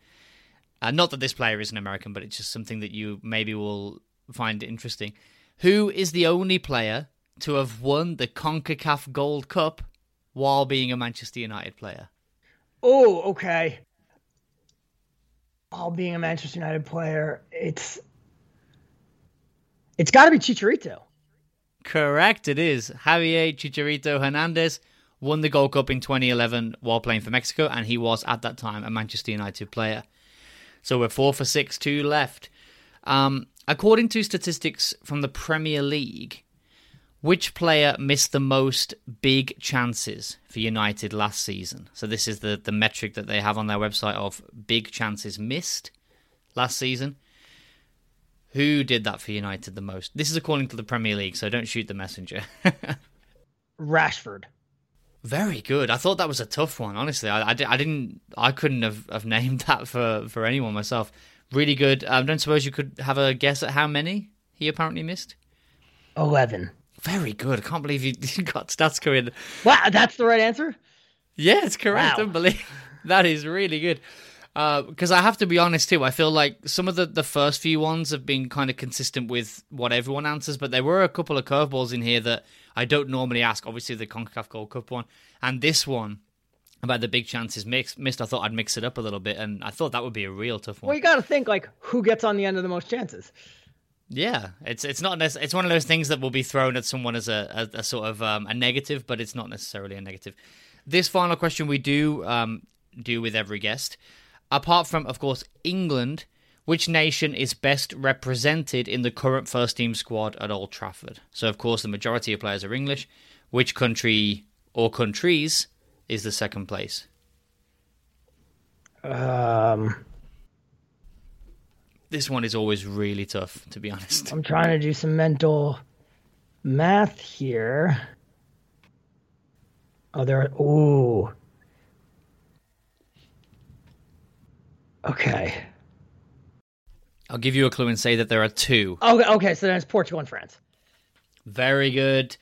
Uh, not that this player is an American, but it's just something that you maybe will find interesting. Who is the only player to have won the CONCACAF Gold Cup while being a Manchester United player? Oh, okay. While being a Manchester United player, it's it's got to be Chicharito. Correct, it is. Javier Chicharito Hernandez won the Gold Cup in 2011 while playing for Mexico, and he was at that time a Manchester United player. So we're four for six, two left. Um, according to statistics from the Premier League, which player missed the most big chances for United last season? So this is the, the metric that they have on their website of big chances missed last season. Who did that for United the most? This is according to the Premier League, so don't shoot the messenger. <laughs> Rashford. Very good. I thought that was a tough one. Honestly, I, I, I didn't, I couldn't have, have named <laughs> that for, for anyone myself. Really good. I um, don't suppose you could have a guess at how many he apparently missed. Eleven. Very good. I can't believe you, <laughs> got stats going. Wow, that's the right answer. Yeah, it's correct. Wow. Unbelievable. <laughs> that is really good. Because I have to be honest too, I feel like some of the, the first few ones have been kind of consistent with what everyone answers, but there were a couple of curveballs in here that I don't normally ask. Obviously, the CONCACAF Gold Cup one, and this one about the big chances mixed. Missed. I thought I'd mix it up a little bit, and I thought that would be a real tough one. Well, you got to think like who gets on the end of the most chances. Yeah, it's it's not it's one of those things that will be thrown at someone as a, a, a sort of um, a negative, but it's not necessarily a negative. This final question we do um, do with every guest. Apart from, of course, England, which nation is best represented in the current first team squad at Old Trafford? So, of course, the majority of players are English. Which country or countries is the second place? Um, This one is always really tough, to be honest. I'm trying to do some mental math here. Oh, there. Ooh. Okay. I'll give you a clue and say that there are two. Okay. Okay. So then it's Portugal and France. Very good.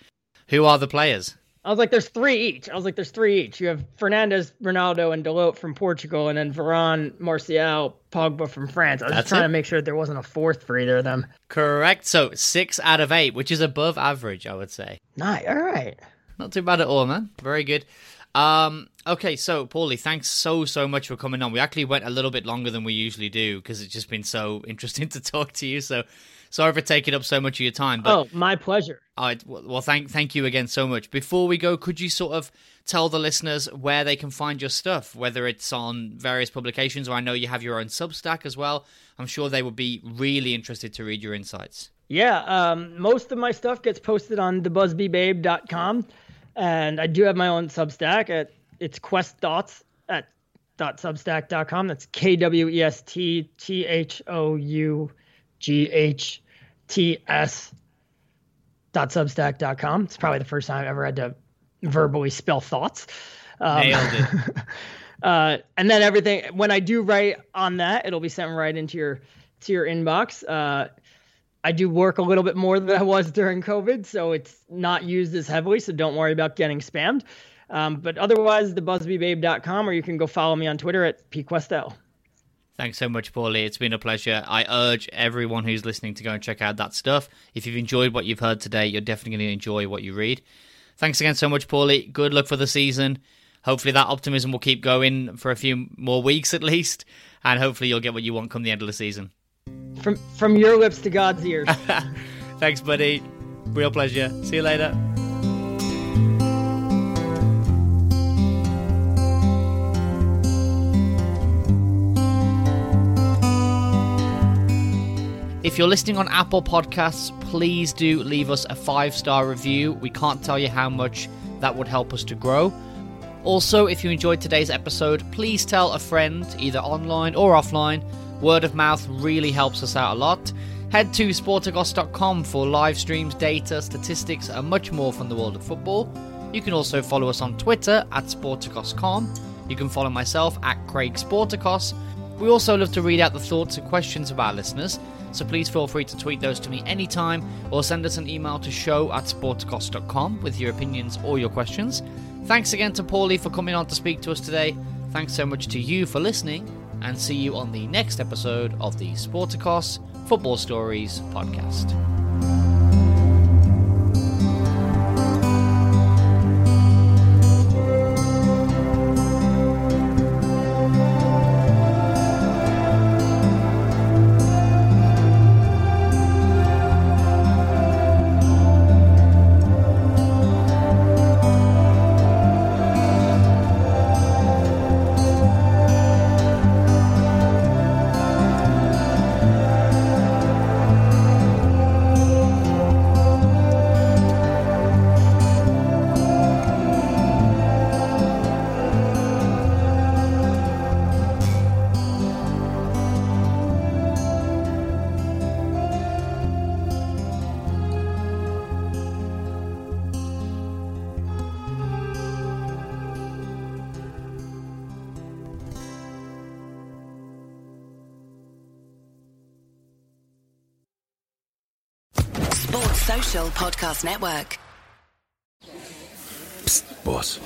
Who are the players? I was like, there's three each. I was like, there's three each. You have Fernandes, Ronaldo, and Dalot from Portugal, and then Varane, Martial, Pogba from France. I was That's just trying it? to make sure there wasn't a fourth for either of them. Correct. So six out of eight, which is above average, I would say. Nice. All right. Not too bad at all, man. Very good. Um, okay, so Pauly, thanks so so much for coming on. We actually went a little bit longer than we usually do because it's just been so <laughs> interesting to talk to you. So sorry for taking up so much of your time. But oh, my pleasure. all right, well, thank thank you again so much. Before we go, could you sort of tell the listeners where they can find your stuff, whether it's on various publications or I know you have your own Substack as well. I'm sure they would be really interested to read your insights. Yeah, um, most of my stuff gets posted on thebusbybabe.com, and I do have my own Substack at it's Kwest Thoughts at dot substack.com. That's K W E S T T H O U G H T S dot substack.com. It's probably the first time I've ever had to verbally spell thoughts. Um, Nailed it. <laughs> uh, and then everything when I do write on that, it'll be sent right into your to your inbox. Uh, I do work a little bit more than I was during COVID, so it's not used as heavily. So don't worry about getting spammed. Um, but otherwise, thebusbybabe.com, or you can go follow me on Twitter at pkwestel. Thanks so much, Pauly. It's been a pleasure. I urge everyone who's listening to go and check out that stuff. If you've enjoyed what you've heard today, you're definitely going to enjoy what you read. Thanks again so much, Pauly. Good luck for the season. Hopefully, that optimism will keep going for a few more weeks at least, and hopefully, you'll get what you want come the end of the season. From from your lips to God's ears. <laughs> Thanks, buddy. Real pleasure. See you later. If you're listening on Apple Podcasts, please do leave us a five star review. We can't tell you how much that would help us to grow. Also, if you enjoyed today's episode, please tell a friend, either online or offline. Word of mouth really helps us out a lot. Head to sporticos.com for live streams, data, statistics, and much more from the world of football. You can also follow us on Twitter at sporticos.com. You can follow myself at Craig Sporticos. We also love to read out the thoughts and questions of our listeners, so please feel free to tweet those to me anytime or send us an email to show at sporticos.com with your opinions or your questions. Thanks again to Pauly for coming on to speak to us today. Thanks so much to you for listening, and see you on the next episode of the Sporticos Football Stories podcast. Podcast Network. Psst, boss.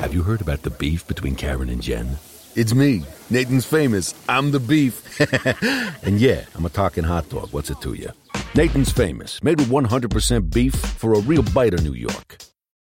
Have you heard about the beef between Karen and Jen? It's me, Nathan's famous. I'm the beef. <laughs> and yeah, I'm a talking hot dog. What's it to you? Nathan's famous, made with 100% beef for a real bite of New York.